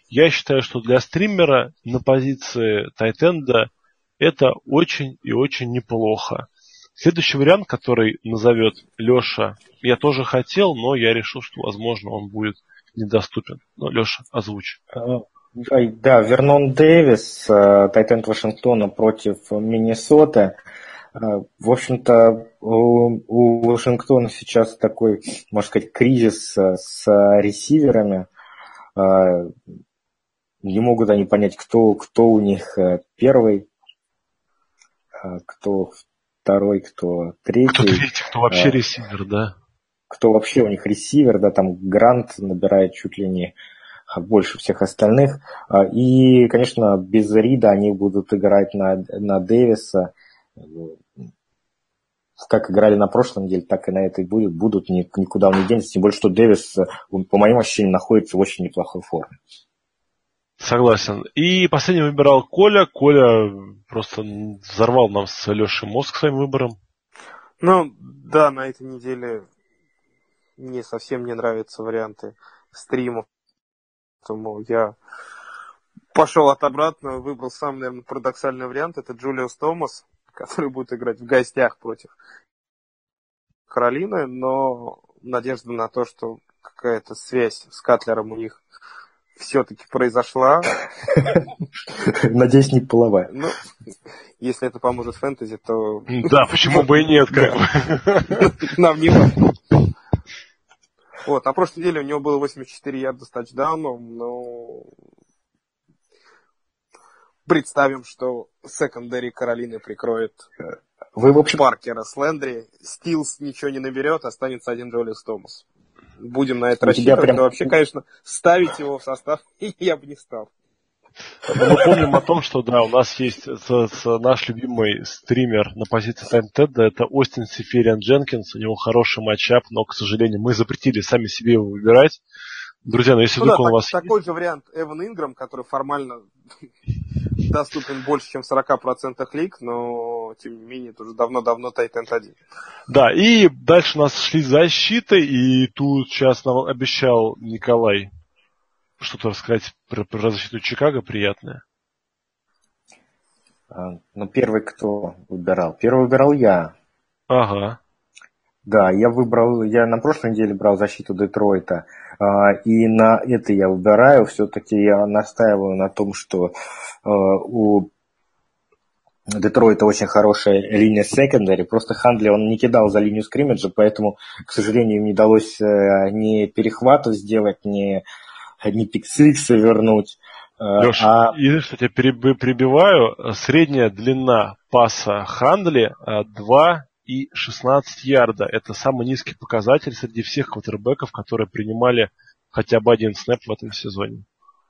Я считаю, что для стримера на позиции Тайтенда это очень и очень неплохо. Следующий вариант, который назовет Леша, я тоже хотел, но я решил, что, возможно, он будет недоступен. Но, Леша, озвучь. А, да, Вернон Дэвис, э, Тайтенд Вашингтона против Миннесоты. Э, в общем-то, у Вашингтона сейчас такой, можно сказать, кризис э, с ресиверами. Не могут они понять, кто, кто у них первый, кто второй, кто третий. Кто третий, кто вообще а, ресивер, да? Кто вообще у них ресивер, да, там Грант набирает чуть ли не больше всех остальных. А, и, конечно, без Рида они будут играть на, на Дэвиса. Как играли на прошлом неделе, так и на этой будет, будут никуда не денется. Тем более, что Дэвис, по моим ощущениям, находится в очень неплохой форме. Согласен. И последний выбирал Коля. Коля просто взорвал нам с Лешей мозг своим выбором. Ну, да, на этой неделе мне совсем не нравятся варианты стримов. Поэтому я пошел от обратного, выбрал самый, наверное, парадоксальный вариант. Это Джулиус Томас, который будет играть в гостях против Каролины, но надежда на то, что какая-то связь с Катлером у них все-таки произошла. <laughs> Надеюсь, не половая. Ну, если это поможет фэнтези, то... Да, почему бы и нет, как бы. <laughs> Нам не важно. Вот, на прошлой неделе у него было 84 ярда с тачдауном, но представим, что секондари Каролины прикроет Вы, в общем, Паркера с Лендри. Стилс ничего не наберет, останется один Джолис Томас. Будем на это У рассчитывать. прям- Но вообще, конечно, ставить его в состав <laughs> я бы не стал. Но мы помним о том, что да, у нас есть с- с- наш любимый стример на позиции Таймтеда, это Остин Сифериан Дженкинс, у него хороший матчап, но, к сожалению, мы запретили сами себе его выбирать. Друзья, ну если Ну да, вдруг он так- у вас такой же вариант Эван Инграм, который формально <laughs> доступен больше, чем в 40% лиг, но, тем не менее, это уже давно-давно Тайтенд 1. Да, и дальше у нас шли защиты, и тут сейчас нам обещал Николай что-то рассказать про, про защиту Чикаго приятное. а, ну, первый кто выбирал? Первый выбирал я. Ага. Да, я выбрал, я на прошлой неделе брал защиту Детройта, и на это я выбираю. Все-таки я настаиваю на том, что а, у Детройта очень хорошая линия секондари. Просто Хандли он не кидал за линию скриммиджа, поэтому, к сожалению, не удалось э, ни перехватов сделать, ни, ни пиксикса вернуть. Э, Леш, а извини, что тебя переб- перебиваю. Средняя длина паса Хандли а, 2 и 16 ярда. Это самый низкий показатель среди всех квотербеков, которые принимали хотя бы один снэп в этом сезоне.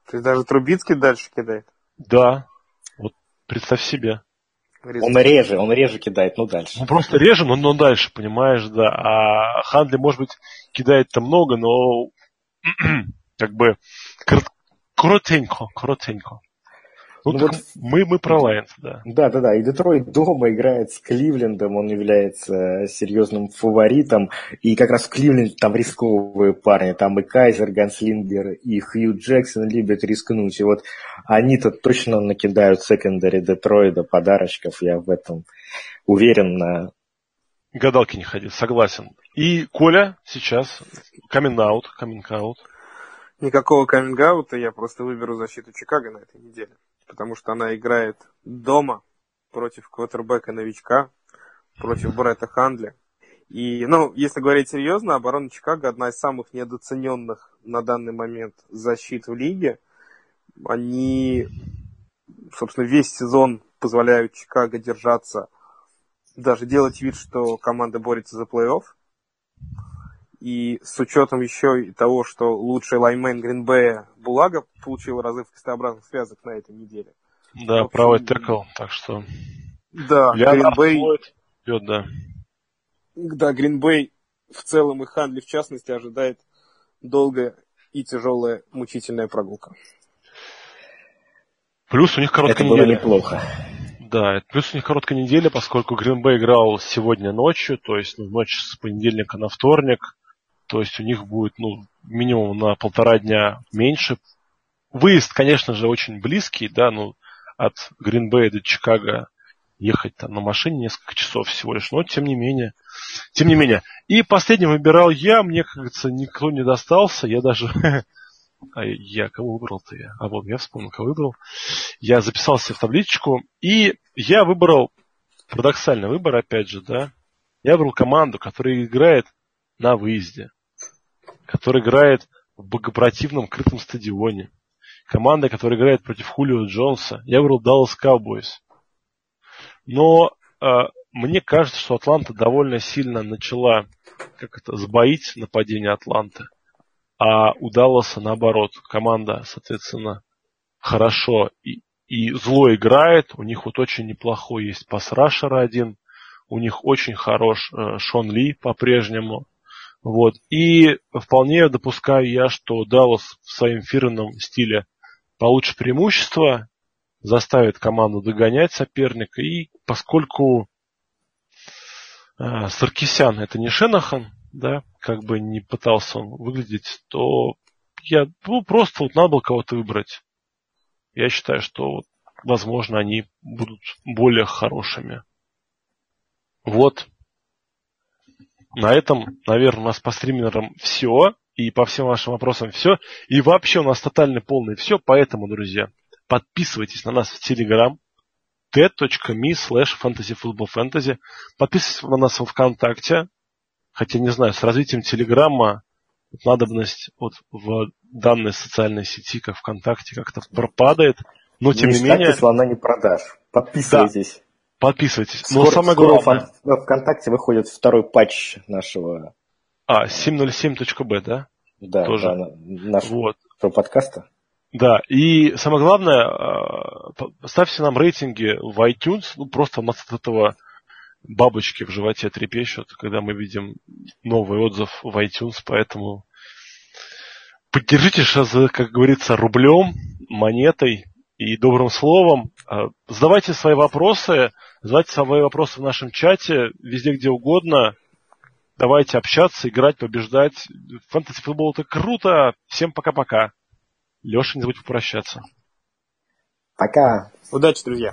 То есть даже Трубицкий дальше кидает. Да, вот представь себе. он реже, он реже кидает, ну дальше. Ну, просто реже, но, но дальше, понимаешь, да. А Хандли, может быть, кидает-то много, но <clears throat> как бы кор- коротенько, коротенько. Ну, Ну вот- мы, мы про Лайонс, да. Да, да, да. И Детройт дома играет с Кливлендом, он является серьезным фаворитом. И как раз в Кливленде там рисковые парни. Там и Кайзер, Ганслингер, и Хью Джексон любят рискнуть. И вот они-то точно накидают секондари Детройда подарочков. Я в этом уверен на Гадалки не ходил, согласен. И Коля сейчас камин-аут, каминг-аут. Никакого каминг я просто выберу защиту Чикаго на этой неделе. Потому что она играет дома против квотербека новичка, против Бретта Хандли. И, ну, если говорить серьезно, оборона Чикаго одна из самых недооцененных на данный момент защит в лиге. Они, собственно, весь сезон позволяют Чикаго держаться, даже делать вид, что команда борется за плей-офф. И с учетом еще и того, что лучший лайнмен Гринбея Булага получил разрыв крестообразных связок на этой неделе. Да, общем, правый текл, так что... Да, Гринбей, идет, да. да, Гринбей в целом и Ханли в частности ожидает долгая и тяжелая мучительная прогулка. Плюс у них Это короткая было неделя. неплохо. Да, плюс у них короткая неделя, поскольку Гринбей играл сегодня ночью, то есть ну, ночь с понедельника на вторник. То есть у них будет ну, минимум на полтора дня меньше. Выезд, конечно же, очень близкий, да, ну, от Гринбея до Чикаго ехать там на машине несколько часов всего лишь, но тем не менее. Тем не менее. И последним выбирал я, мне, как говорится, никто не достался, я даже... <laughs> А я кого выбрал-то я? А вот я вспомнил, кого выбрал. Я записался в табличку, и я выбрал, парадоксальный выбор, опять же, да, я выбрал команду, которая играет на выезде, которая играет в богопротивном крытом стадионе, команда, которая играет против Хулио Джонса. Я выбрал Dallas Cowboys. Но э, мне кажется, что Атланта довольно сильно начала как это, сбоить нападение Атланты. А у Далласа наоборот. Команда, соответственно, хорошо и, и зло играет. У них вот очень неплохой есть пасрашер один. У них очень хорош э, Шон Ли по-прежнему. Вот. И вполне допускаю я, что Даллас в своем фирменном стиле получит преимущество, заставит команду догонять соперника. И поскольку э, Саркисян это не Шенахан, да, как бы не пытался он выглядеть, то я ну, просто вот надо было кого-то выбрать. Я считаю, что вот, возможно они будут более хорошими. Вот. На этом, наверное, у нас по стримерам все. и по всем вашим вопросам все. И вообще у нас тотальный полный все, поэтому, друзья, подписывайтесь на нас в Телеграм, t.me slash fantasyfootballfantasy. Подписывайтесь на нас в ВКонтакте, хотя не знаю, с развитием Телеграма надобность вот в данной социальной сети, как ВКонтакте, как-то пропадает. Но тем не, не менее... слона не продашь. Подписывайтесь. Да, подписывайтесь. Скоро, Но самое скоро главное... в ВКонтакте выходит второй патч нашего... А, 707.b, да? Да, Тоже. да нашего вот. подкаста. Да, и самое главное, а, ставьте нам рейтинги в iTunes, ну просто у нас от этого бабочки в животе трепещут, когда мы видим новый отзыв в iTunes, поэтому поддержите сейчас, как говорится, рублем, монетой и добрым словом. А, задавайте свои вопросы, задавайте свои вопросы в нашем чате, везде, где угодно. Давайте общаться, играть, побеждать. Фэнтези футбол это круто. Всем пока-пока. Леша, не забудь попрощаться. Пока. Удачи, друзья.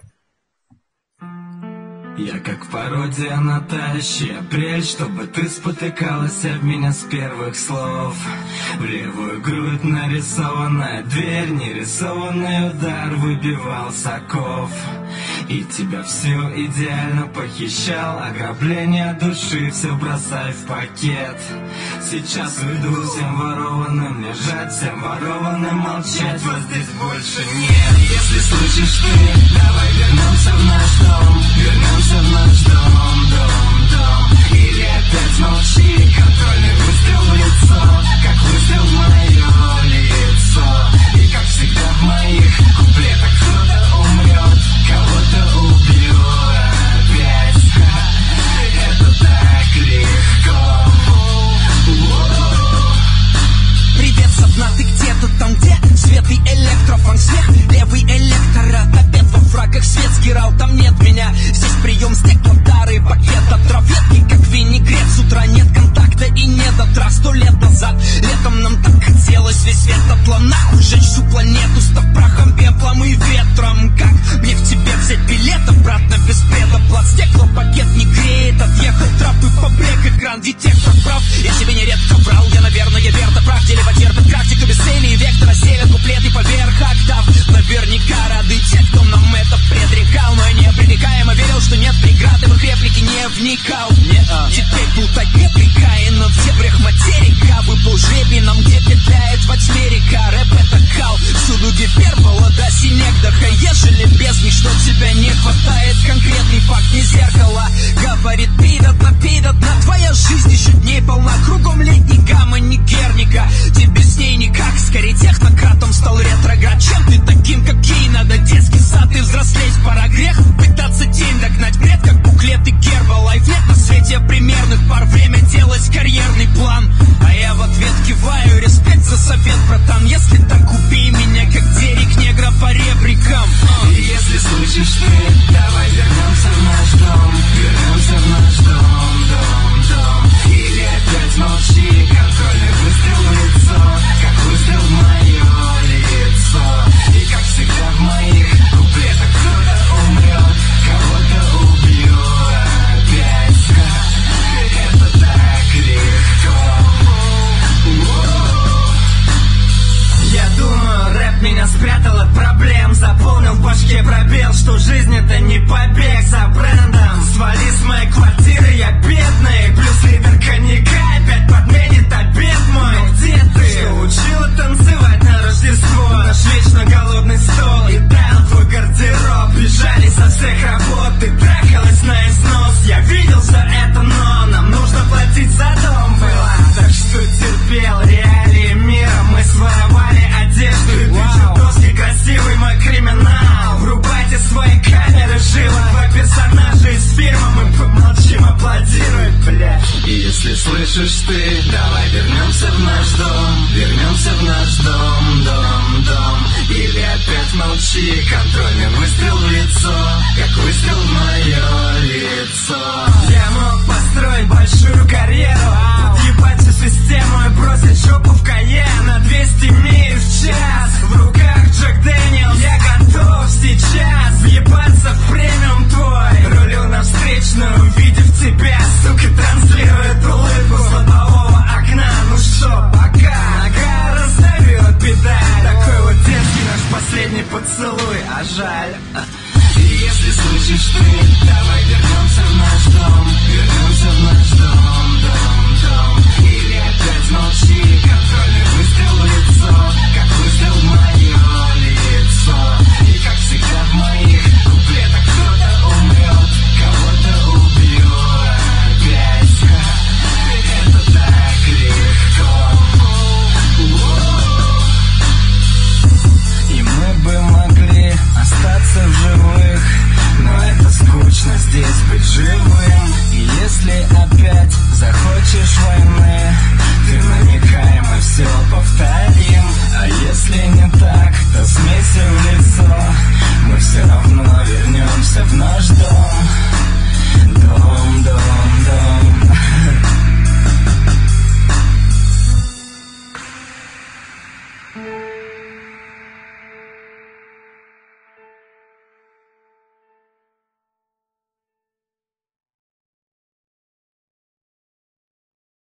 Я как пародия на тащи апрель Чтобы ты спотыкалась об меня с первых слов. В левую грудь нарисованная дверь Нерисованный удар выбивал соков И тебя все идеально похищал Ограбление души все бросай в пакет. Сейчас уйду всем ворованным лежать Всем ворованным молчать Вот здесь больше нет. Если слышишь ты, давай вернемся в наш дом Вернемся вернемся в наш дом, дом, дом Или опять молчи, контрольный выстрел лицо Как выстрел мое лицо И как всегда в моих куплетах кто-то умрет Кого-то убьет опять Это так легко Привет, ты где-то там, где свет и электрофон. Свет Левый электорат фраках светский рау, там нет меня. Здесь прием стеклом, старый пакет отравки Как винегрет, с утра нет контакта и нет отра. Сто лет назад, летом нам так хотелось Весь свет отла нахуй, сжечь всю планету Став прахом, пеплом и ветром. Как мне в тебе взять билет обратно без предоплат Стеклопакет не греет, отъехал трап и побрек Экран детектор прав, я тебе нередко врал. Я, наверное, верно прав, дерево терпит практику без цели. Вектора селят куплеты поверх октав. Наверняка рады те, кто нам это предрекал Но я непререкаемо верил, что нет преград И в их реплики не вникал. Не -а. Теперь плутать не прикаяно в дебрях материка Выпал жребий нам, где петляет во тьме река Рэп это кал, всюду гипербола до синегдаха Ежели без них, что тебя не хватает? Конкретный факт, не зеркало Говорит, пидот на пидот на Твоя жизнь еще дней полна. Кругом летний гамма, не герника Тебе с ней никак, скорее технократом стал ретроград Чем ты таким, какие надо детский сад и взрослеть Пора грех пытаться тень догнать бред, как буклеты Гербалайф Нет на свете примерных пар, время делать карьерный план. А я в ответ киваю, респект за совет, братан. Если так убей меня, как Дерек негра по ребрикам. Если слышишь ты, давай вернемся в наш дом. Вернемся в наш дом, дом, дом. Или опять молчи, контрольный